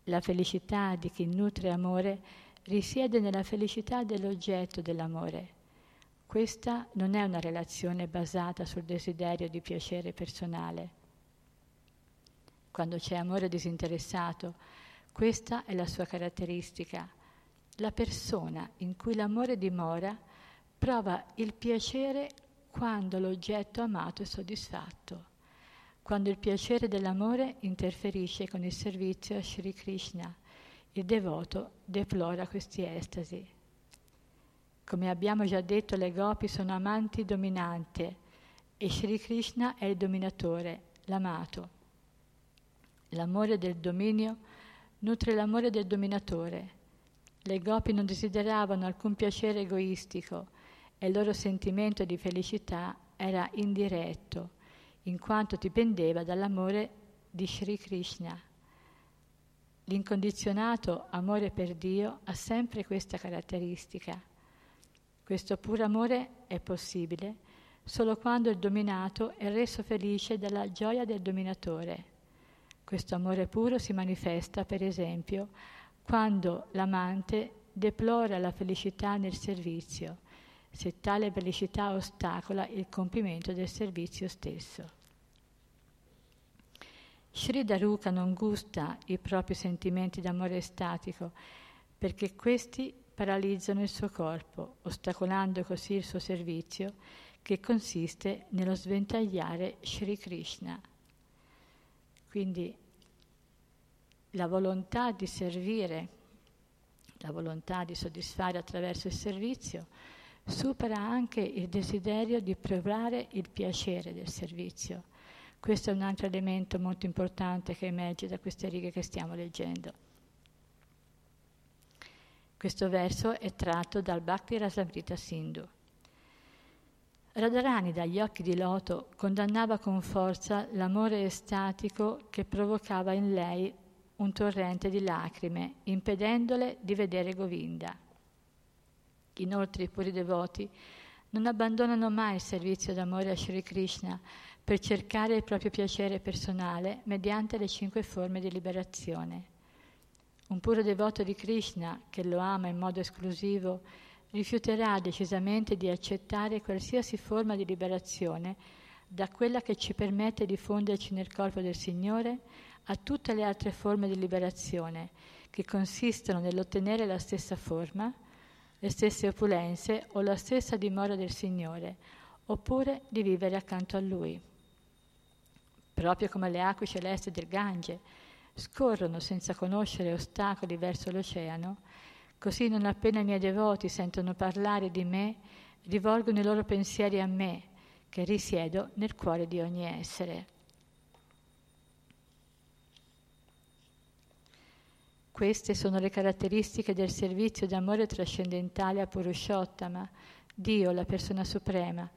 La felicità di chi nutre amore risiede nella felicità dell'oggetto dell'amore questa non è una relazione basata sul desiderio di piacere personale. Quando c'è amore disinteressato, questa è la sua caratteristica. La persona in cui l'amore dimora prova il piacere quando l'oggetto amato è soddisfatto, quando il piacere dell'amore interferisce con il servizio a Sri Krishna. Il devoto deplora questi estasi. Come abbiamo già detto, le gopi sono amanti dominanti e Sri Krishna è il dominatore, l'amato. L'amore del dominio nutre l'amore del dominatore. Le gopi non desideravano alcun piacere egoistico e il loro sentimento di felicità era indiretto, in quanto dipendeva dall'amore di Sri Krishna. L'incondizionato amore per Dio ha sempre questa caratteristica questo puro amore è possibile solo quando il dominato è reso felice dalla gioia del dominatore. Questo amore puro si manifesta, per esempio, quando l'amante deplora la felicità nel servizio, se tale felicità ostacola il compimento del servizio stesso. Sri Daruka non gusta i propri sentimenti d'amore estatico perché questi paralizzano il suo corpo, ostacolando così il suo servizio che consiste nello sventagliare Sri Krishna. Quindi la volontà di servire la volontà di soddisfare attraverso il servizio, supera anche il desiderio di provare il piacere del servizio. Questo è un altro elemento molto importante che emerge da queste righe che stiamo leggendo. Questo verso è tratto dal Bhakti Rasamrita Sindhu. Radharani dagli occhi di loto condannava con forza l'amore estatico che provocava in lei un torrente di lacrime, impedendole di vedere Govinda. Inoltre i puri devoti non abbandonano mai il servizio d'amore a Sri Krishna per cercare il proprio piacere personale mediante le cinque forme di liberazione. Un puro devoto di Krishna, che lo ama in modo esclusivo, rifiuterà decisamente di accettare qualsiasi forma di liberazione da quella che ci permette di fonderci nel corpo del Signore a tutte le altre forme di liberazione, che consistono nell'ottenere la stessa forma, le stesse opulenze o la stessa dimora del Signore, oppure di vivere accanto a Lui. Proprio come le acque celesti del Gange scorrono senza conoscere ostacoli verso l'oceano, così non appena i miei devoti sentono parlare di me, rivolgono i loro pensieri a me, che risiedo nel cuore di ogni essere. Queste sono le caratteristiche del servizio d'amore trascendentale a Purushottama, Dio, la persona suprema.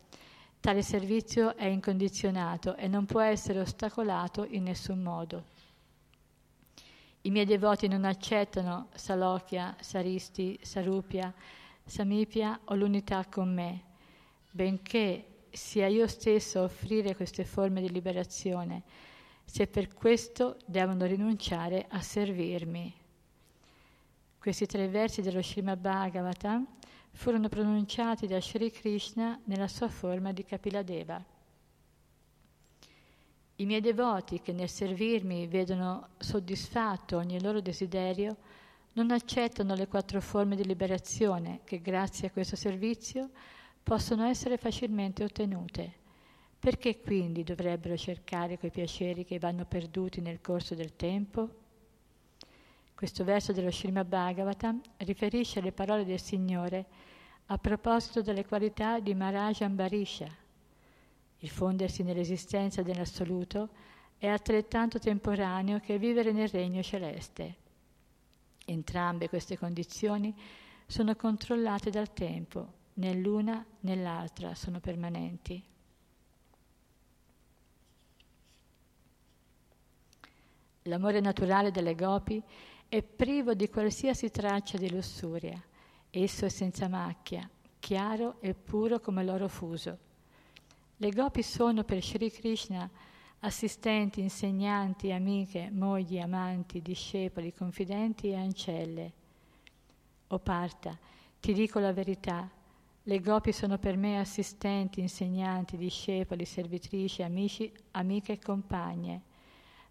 Tale servizio è incondizionato e non può essere ostacolato in nessun modo. I miei devoti non accettano Salokya, Saristi, Sarupya, Samipya o l'unità con me, benché sia io stesso a offrire queste forme di liberazione, se per questo devono rinunciare a servirmi. Questi tre versi dello Srimad Bhagavatam furono pronunciati da Sri Krishna nella sua forma di Kapiladeva. I miei devoti che nel servirmi vedono soddisfatto ogni loro desiderio non accettano le quattro forme di liberazione che grazie a questo servizio possono essere facilmente ottenute. Perché quindi dovrebbero cercare quei piaceri che vanno perduti nel corso del tempo? Questo verso dello Srimad Bhagavatam riferisce le parole del Signore a proposito delle qualità di Maharaj Ambarisha. Il fondersi nell'esistenza dell'assoluto è altrettanto temporaneo che vivere nel regno celeste. Entrambe queste condizioni sono controllate dal tempo, né l'una né l'altra sono permanenti. L'amore naturale delle gopi è privo di qualsiasi traccia di lussuria. Esso è senza macchia, chiaro e puro come l'oro fuso. Le gopi sono per Sri Krishna assistenti, insegnanti, amiche, mogli, amanti, discepoli, confidenti e ancelle. O parta, ti dico la verità, le gopi sono per me assistenti, insegnanti, discepoli, servitrici, amici, amiche e compagne.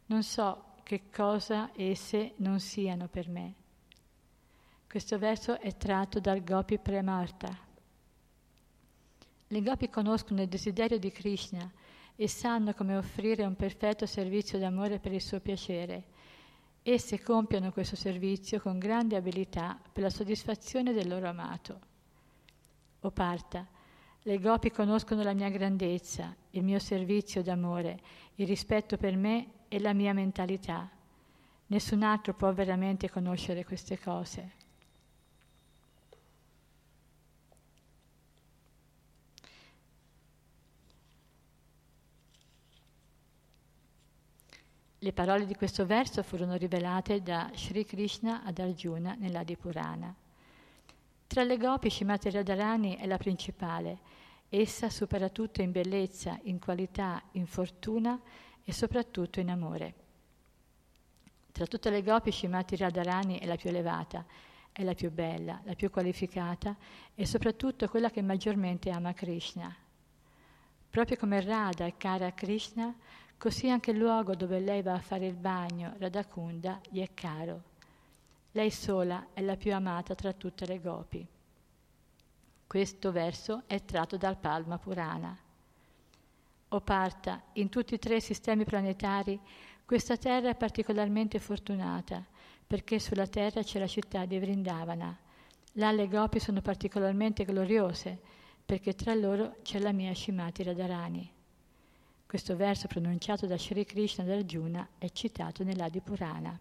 Non so che cosa esse non siano per me. Questo verso è tratto dal Gopi Premarta. Le Gopi conoscono il desiderio di Krishna e sanno come offrire un perfetto servizio d'amore per il suo piacere. Esse compiono questo servizio con grande abilità per la soddisfazione del loro amato. O parta, le gopi conoscono la mia grandezza, il mio servizio d'amore, il rispetto per me e la mia mentalità. Nessun altro può veramente conoscere queste cose. Le parole di questo verso furono rivelate da Sri Krishna ad Arjuna nell'Adipurana. Tra le gopi Shimati Radharani è la principale. Essa supera tutto in bellezza, in qualità, in fortuna e soprattutto in amore. Tra tutte le gopi Shimati Radharani è la più elevata, è la più bella, la più qualificata e soprattutto quella che maggiormente ama Krishna. Proprio come Radha è cara a Krishna, così anche il luogo dove lei va a fare il bagno, Radhakunda, gli è caro. Lei sola è la più amata tra tutte le gopi. Questo verso è tratto dal Palma Purana o parta in tutti e tre i sistemi planetari, questa Terra è particolarmente fortunata, perché sulla terra c'è la città di Vrindavana. Là le gopi sono particolarmente gloriose, perché tra loro c'è la mia Shimati Radharani. Questo verso pronunciato da Sri Krishna da Arjuna è citato nell'Adi Purana.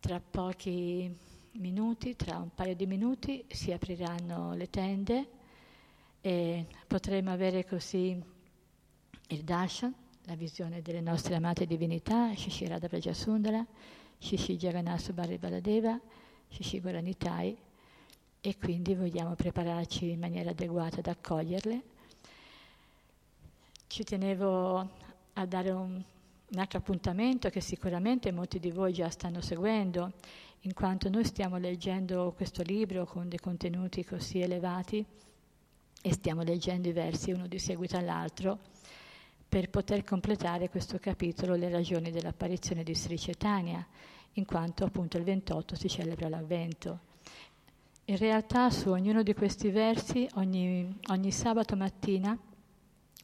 Tra pochi minuti, tra un paio di minuti, si apriranno le tende e potremo avere così il darshan, la visione delle nostre amate divinità, Shishirada Prajasundara, Shishi Jagannasu Bharri Baladeva, Shishi Goranitai e quindi vogliamo prepararci in maniera adeguata ad accoglierle. Ci tenevo a dare un, un altro appuntamento che sicuramente molti di voi già stanno seguendo, in quanto noi stiamo leggendo questo libro con dei contenuti così elevati e stiamo leggendo i versi uno di seguito all'altro per poter completare questo capitolo le ragioni dell'apparizione di Sri Chaitanya, in quanto appunto il 28 si celebra l'avvento. In realtà su ognuno di questi versi, ogni, ogni sabato mattina,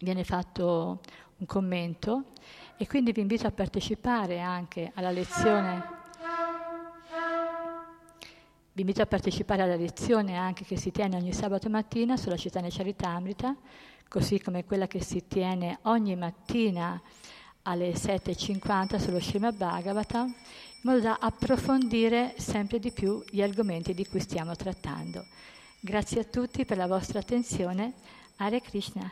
viene fatto un commento e quindi vi invito a partecipare anche alla lezione. Vi invito a partecipare alla lezione anche che si tiene ogni sabato mattina sulla Chaitanya Charitamrita, così come quella che si tiene ogni mattina alle 7.50 sullo Srimad Bhagavatam, in modo da approfondire sempre di più gli argomenti di cui stiamo trattando. Grazie a tutti per la vostra attenzione. Hare Krishna.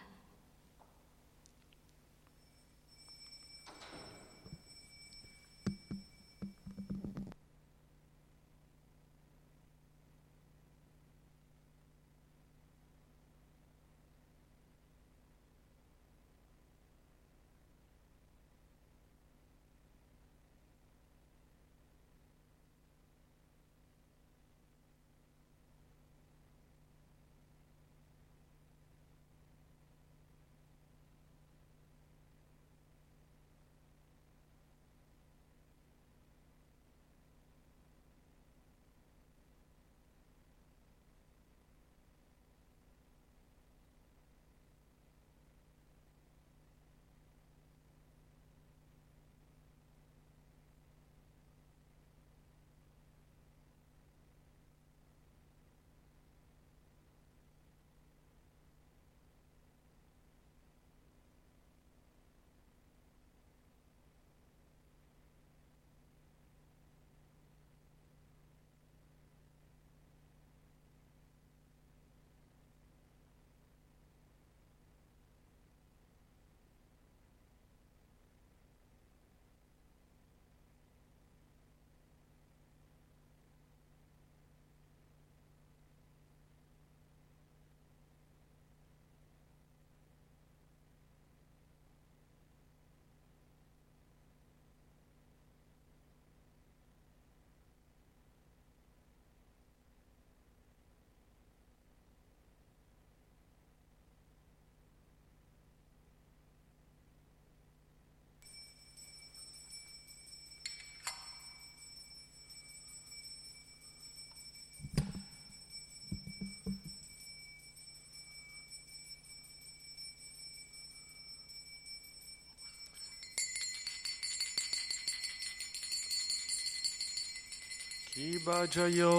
Shiva Jayo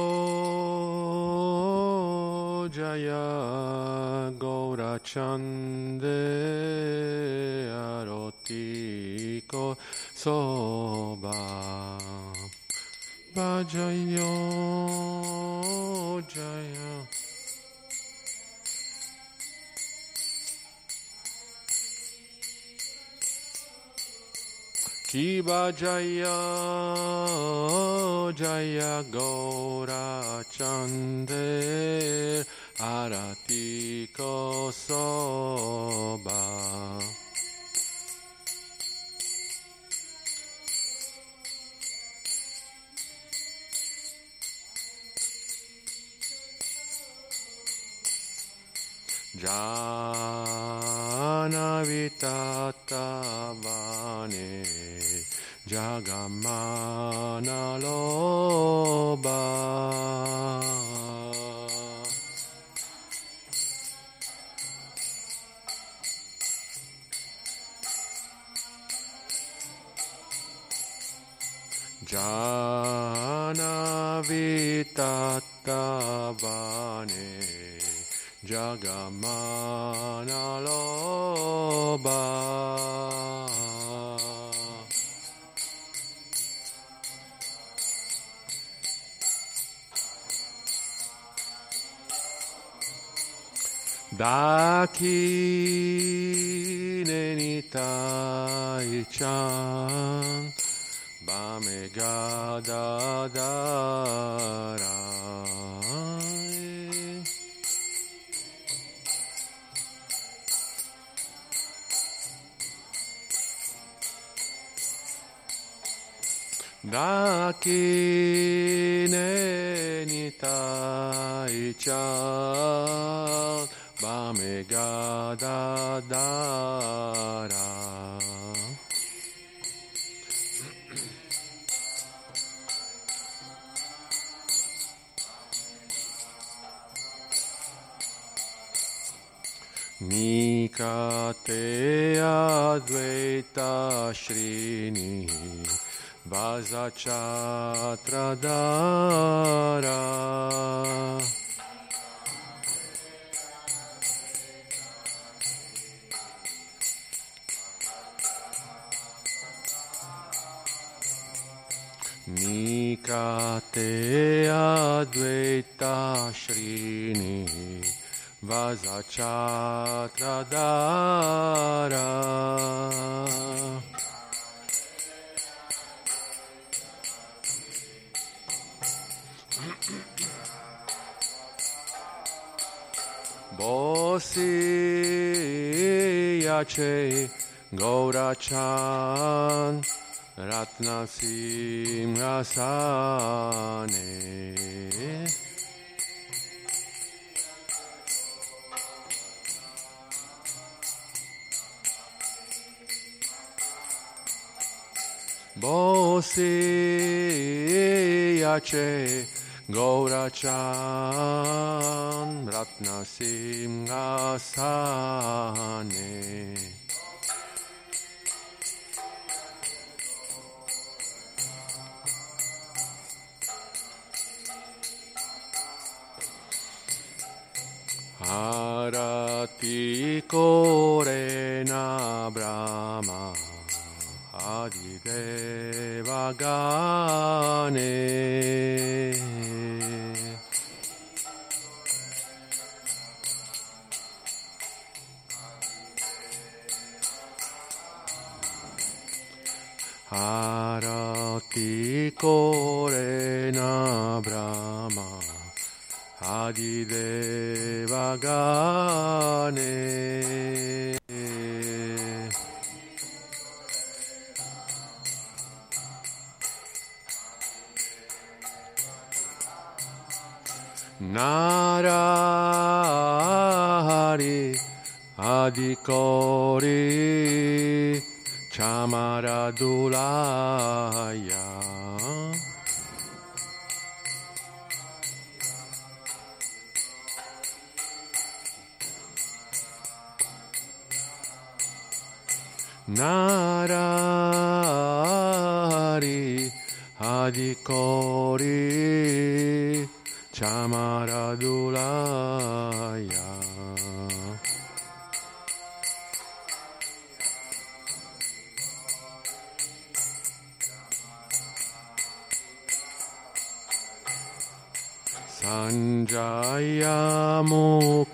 Jaya Gaurachande Arotiko Soba Vajayo Shiva Jaya Jaya Gaura Chande Arati Kosoba. Janavitatavane Jagamana Loba Janavitattavane Jagamanaloba Dakinenitai chan Bamegadadara Dakinenitai chan me ga da da da. Nikateya Dvaita Shrini Vazachatra Dara Mikate Advaita Shrini Vazachatradara Bosi Yache Gaurachan रत्नसिंहसाने Bosi yache Ratnasimhasane Harati Korena Brahma Adideva Gane. Harati Korena Brahma 아기대바가네 나라리 아디거리 자마라둘라야 나라리 하디거리 자마라둘라야 산자야 모콘다바수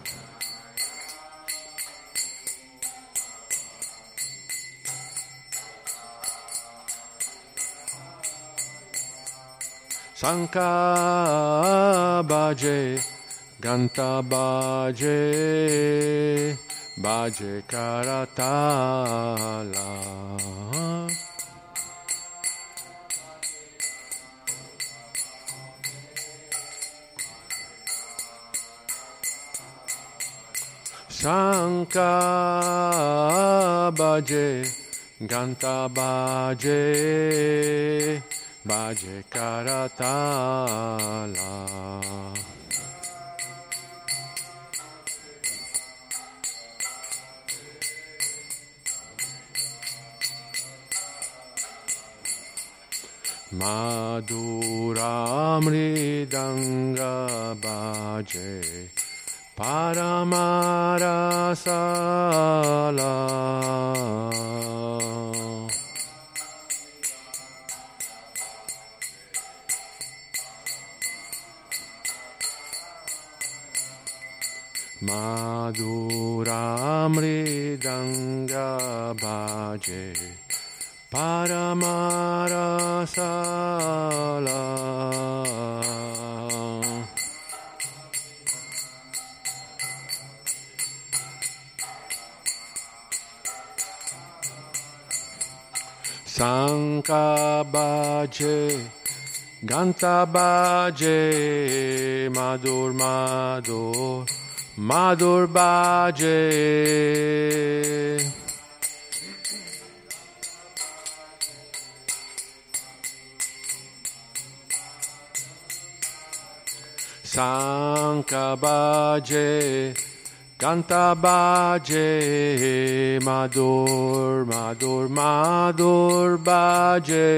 Sanka Baje, Ganta Baje, Baje Karatala. Sanka Baje, Ganta Baje, baje karatala. Maduramridanga baje Paramarasala Maduramridanga baje Paramarasala Sankabaje, Gantabaje, Madur Madur, Madur Baje. Sankabaje, Cantabaje, Madur, Madur, Madur Baje.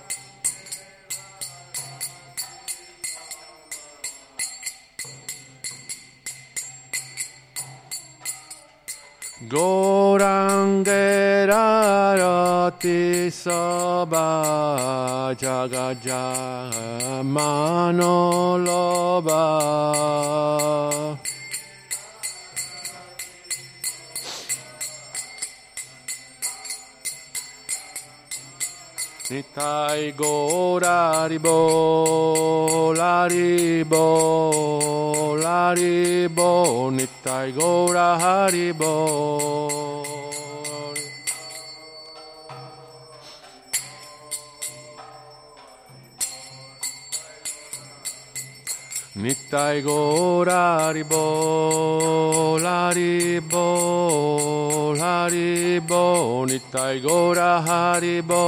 soba jagajan hermana loba. Gorangera roti soba jagaja mano loba. Nitai gora ribo, laribo, laribo, nitai gora haribo. Nitai gora ribo, laribo, laribo, nitai gora haribo.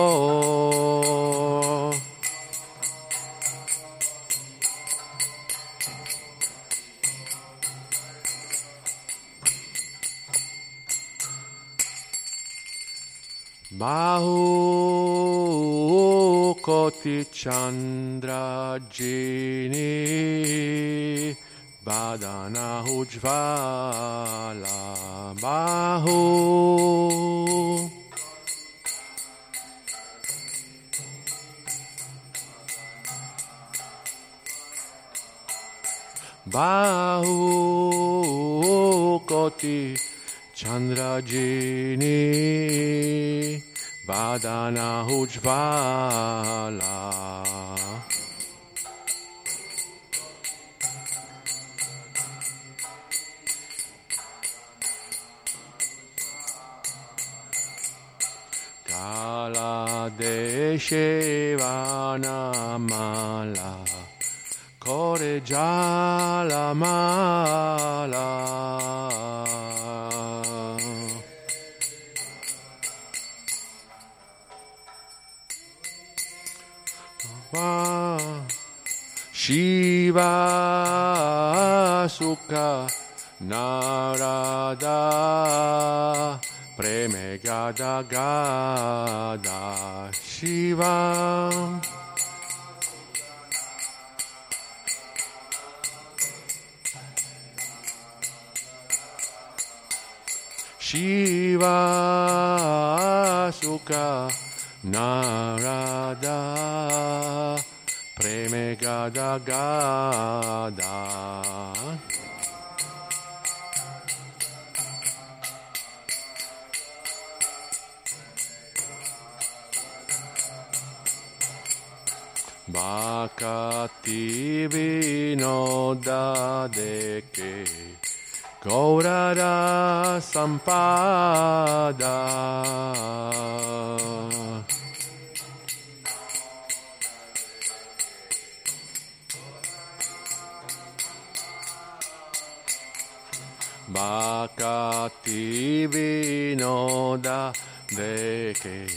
Bahu koti chandra jini badana ujvala bahu bahu koti chandra jini badana ujvala Kala deshe mala Kore jala mala Shiva Sukha Narada Preme Gada Gada Shiva. Shiva Sukha Narada Preme Gada Gada. Bhakti Vinoda Deke Gaurara Sampada Bhakti Vinoda Deke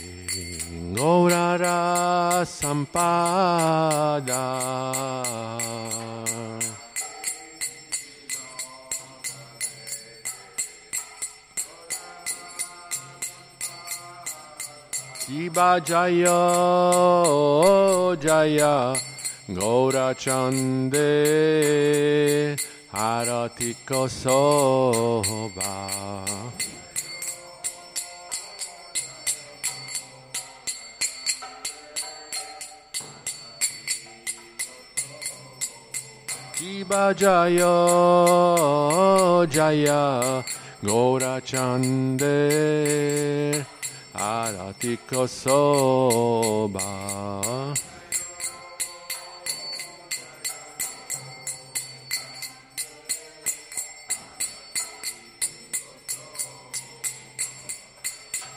Gaurara Sampada Shiva Jaya Jaya Gaura Chande Arati Kosoba Shiva Jaya Jaya Gaura Chande Arati Kosoba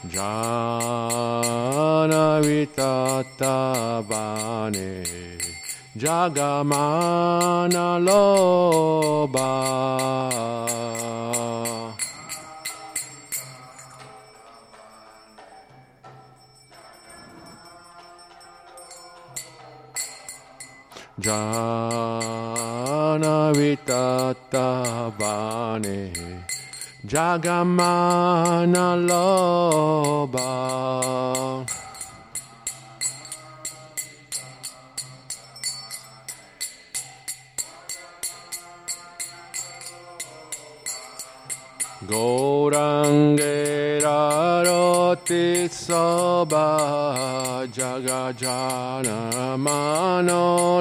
Janavitatabane Jagamana Loba Janavitatabane Jagamana Loba Gorangera roti soba Jagajana mano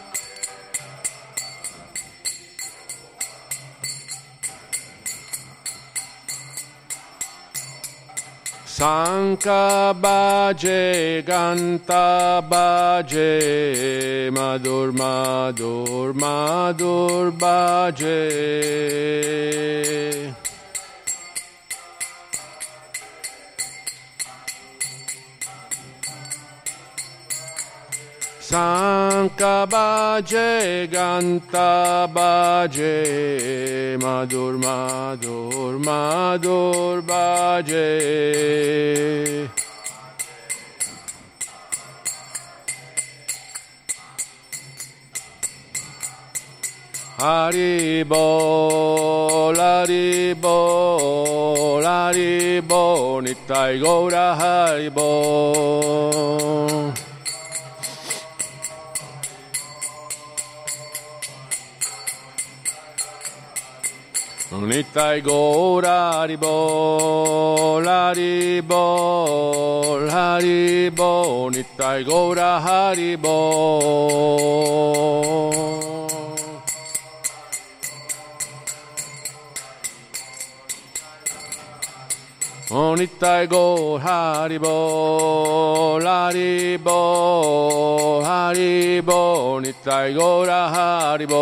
Sanka baje ganta baje madur madur madur baje Sanka baje ganta baje madur madur madur baje Haribol, Haribol, Haribol, Nitai Gora Haribol. Nitai Gora Haribol, Haribol, Haribol, Nitai Gora Haribol. Onitai go haribo, haribo, haribo, nitai go haribo.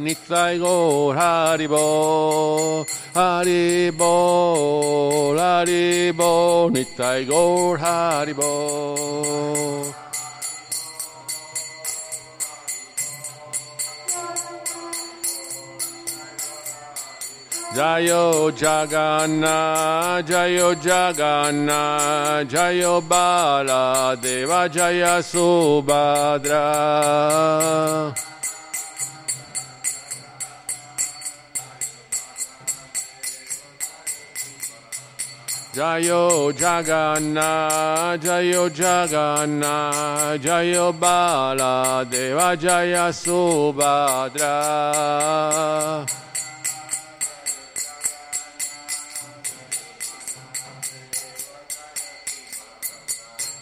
Nitai Gaur Haribo, Haribo, Haribo, Nitai Gaur Haribo. Jayo Jaganna, Jayo Jaganna, Jayo Bala Deva Jaya Subhadra. Jayo Jaganna, Jayo Jaganna, Jayo Bala Deva Jaya Subhadra.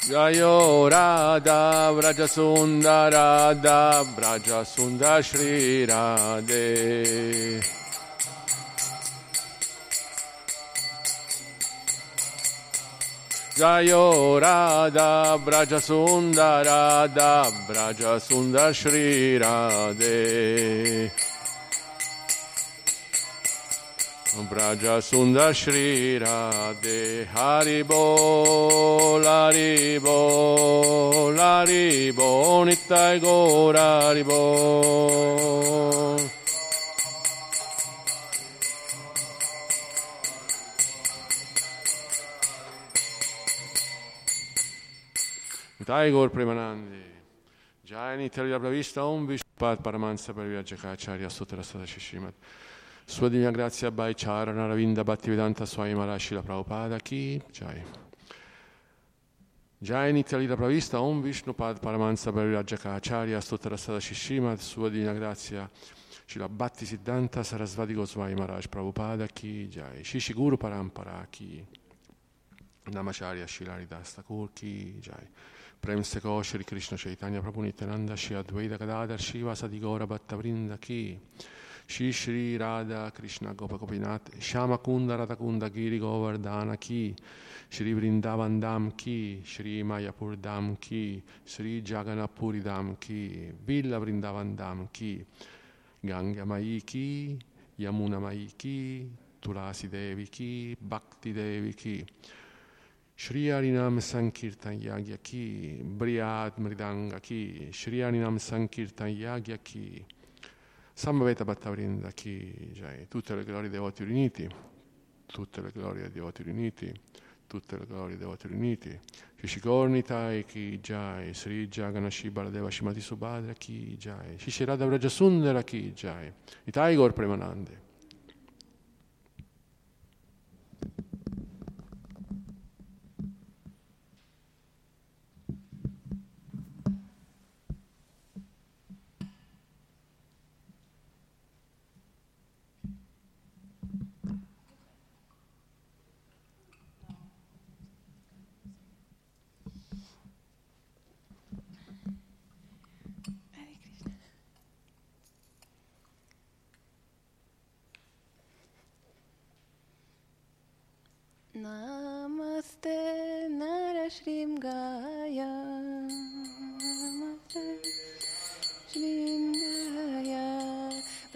Jayo Radha Vraja Sundar Radha Vraja Sundar Shri Radhe Jayo Radha Vraja Sundar Radha Vraja Sundar Shri Radhe. Vraja Sundar Shri Radhe. Hari Bol Hari Bol Hari Bol Nittai Gaur Gaur Premanandi Jai Nitya Pravista Om Vishpat Paramansa Parivajjakacharya Sutra Sada Shishimat. Sua Divina Grazia Bhai Charana Ravinda Bhaktivedanta Swami Marashila Prabhupada Ki Jai. Jai Nityalila Pravista Om Vishnu Pad Paramansa Parivajjakacharya Sutra Sada Shishimat. Sua Divina Grazia Shila Bhakti Siddhanta Sarasvati Goswami Maharaj Prabhupada Ki Jai. Shishi Guru Parampara Ki Namacharya Shilari Dastakur Ki Jai Prem se Shri Krishna Chaitanya Prabhu Nityananda Shri Advaita Gadadhar Shiva Sadigora Bhatta Vrinda Ki. Shri Shri Radha Krishna Gopa Gopinath Shama Kunda Radha Kunda Giri Govardhana Ki. Shri Vrindavan Dham Ki. Shri Mayapur Dham Ki. Shri Jagannath Dham Ki. Villa Vrindavan Dham Ki. Ganga Mai Ki. Yamuna Mai Ki. Tulasi Devi Ki. Bhakti Devi Ki Shri Harinam Sankirtan Yagya Ki, Brihad Mridanga Ki, Shri Harinam Sankirtan Yagya Ki, Samaveta Bhattavrinda Ki, Jai, tutte le glorie dei devoti riuniti, tutte le glorie dei devoti riuniti, tutte le glorie dei devoti riuniti, Shishikornitai Ki, Jai, Sri Jaganashi Baladeva Shimati Subhadra Ki, Jai, Shishirada Vrajasundara Ki, Jai, Itai Gaur Premanande.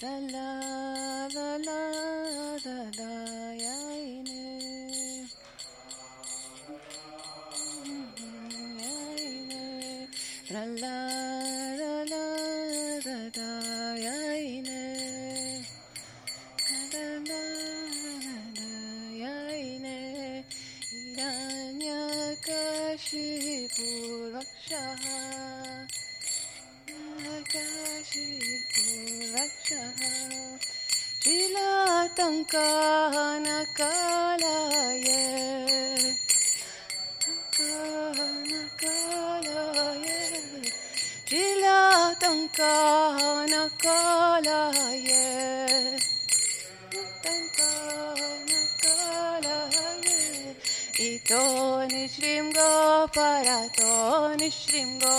la la टङ्कानकालाय टङ्कानकालाय लीलाटङ्कानकालाय टङ्कानकालाय इतो निश्रीं गो परतो निश्रीं गो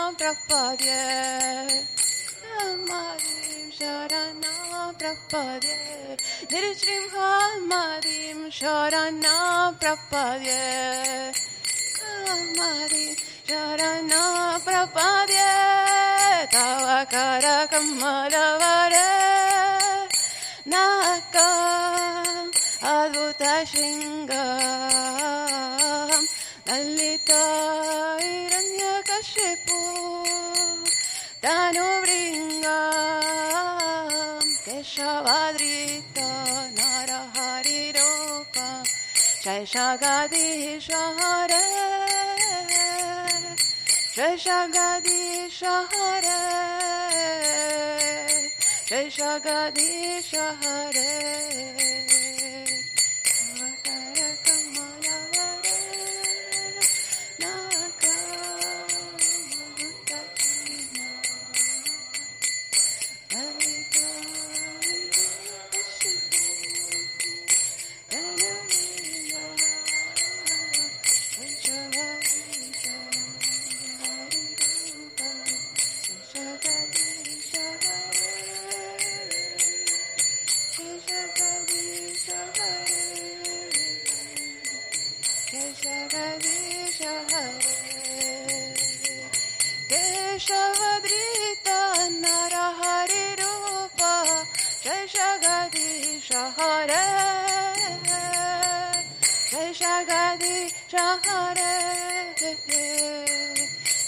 Draupadiye Hamadim Sharanam Draupadiye Nirjrim Hamadim Sharanam Draupadiye Hamadim Sharanam Draupadiye Shingam Nalitam Danu Vringam Keshavadrita Narahari Rupa Jai Shagadisha Hare Jai Shagadisha Hare Jai Jai Shagadisha Hare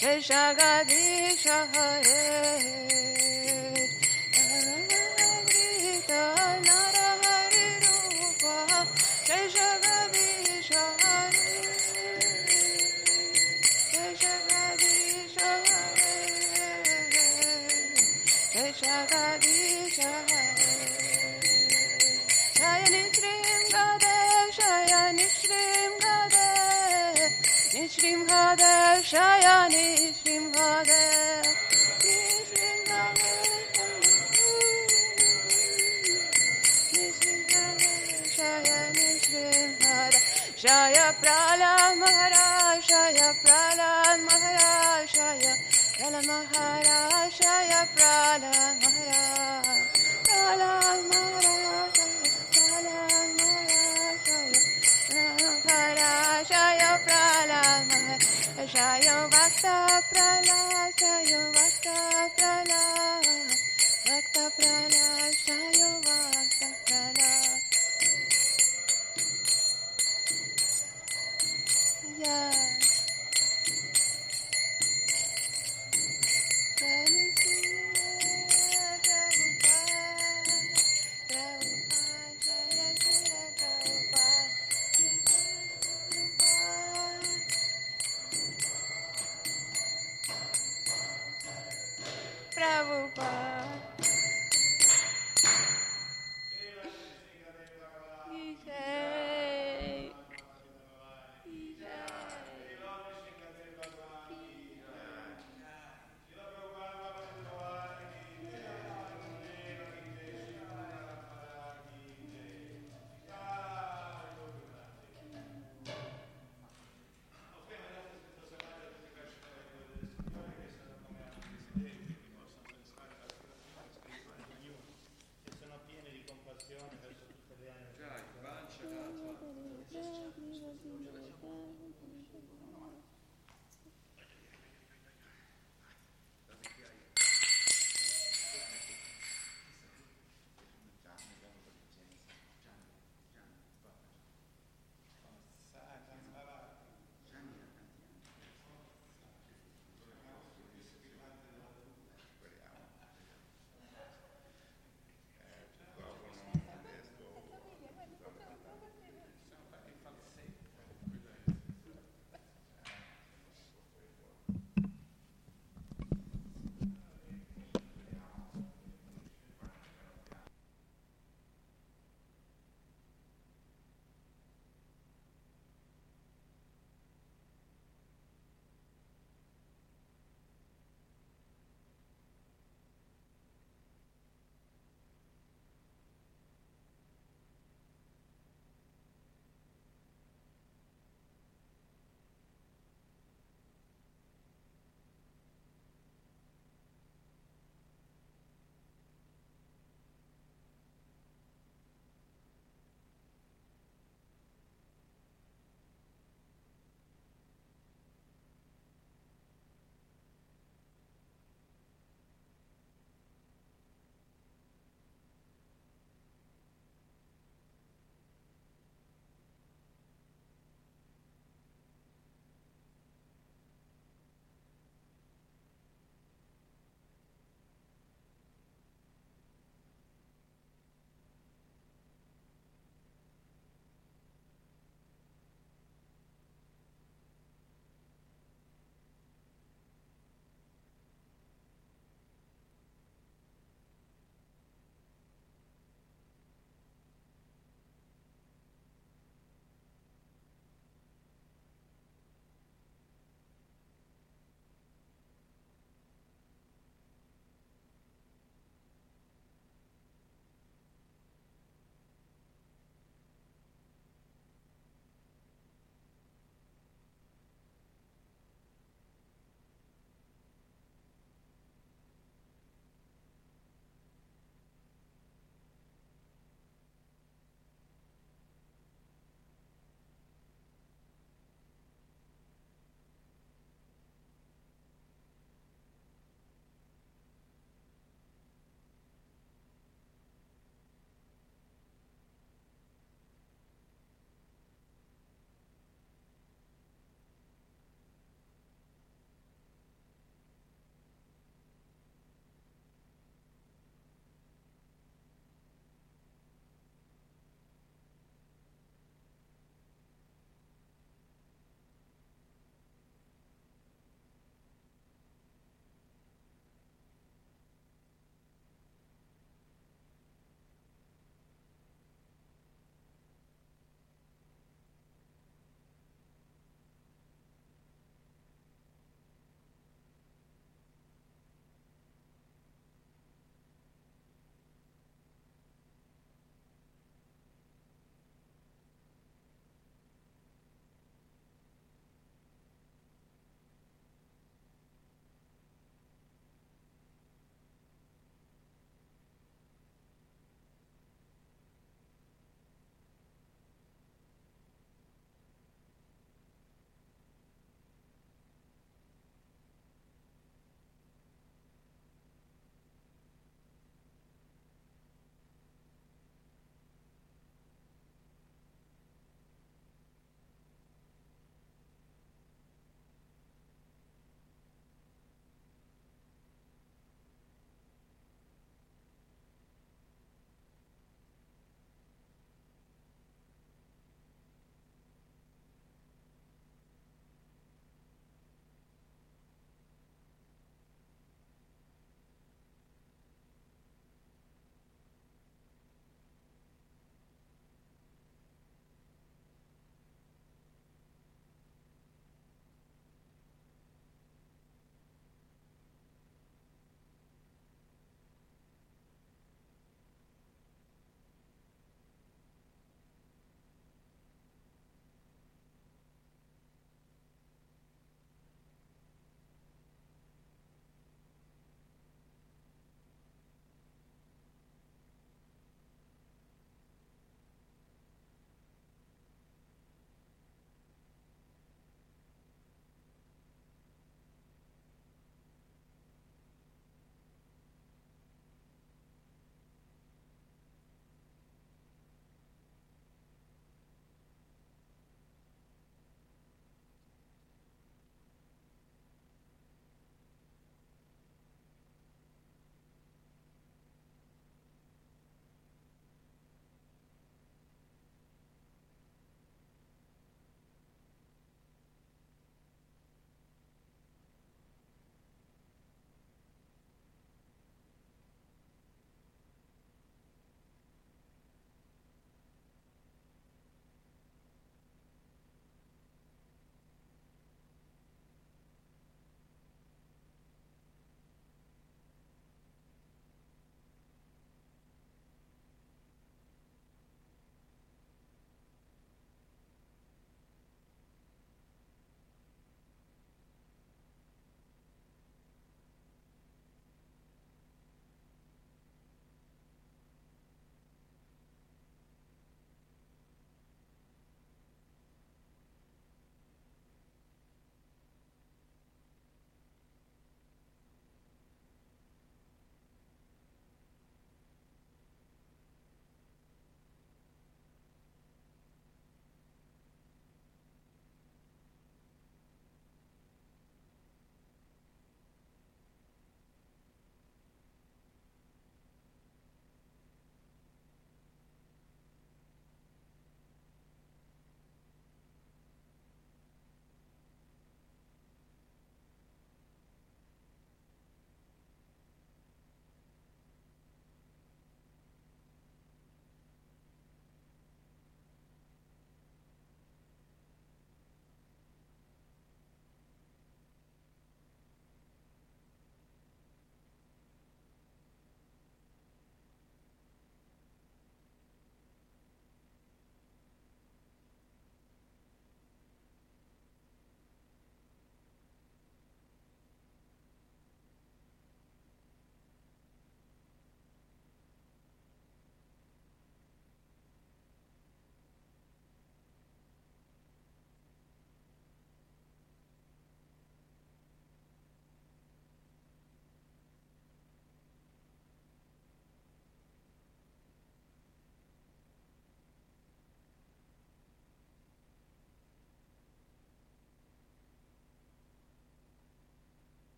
Jai Shagadisha Neşrim kader, neşrim kader, şaya neşrim kader. Neşrim kader, neşrim kader, şaya kader. Şaya pralan mahara, şaya pralan mahara, şaya pralan mahara, şaya pralan mahara, pralan mahara. Vajaya Vakta Prala, Jaya Vakta Prala,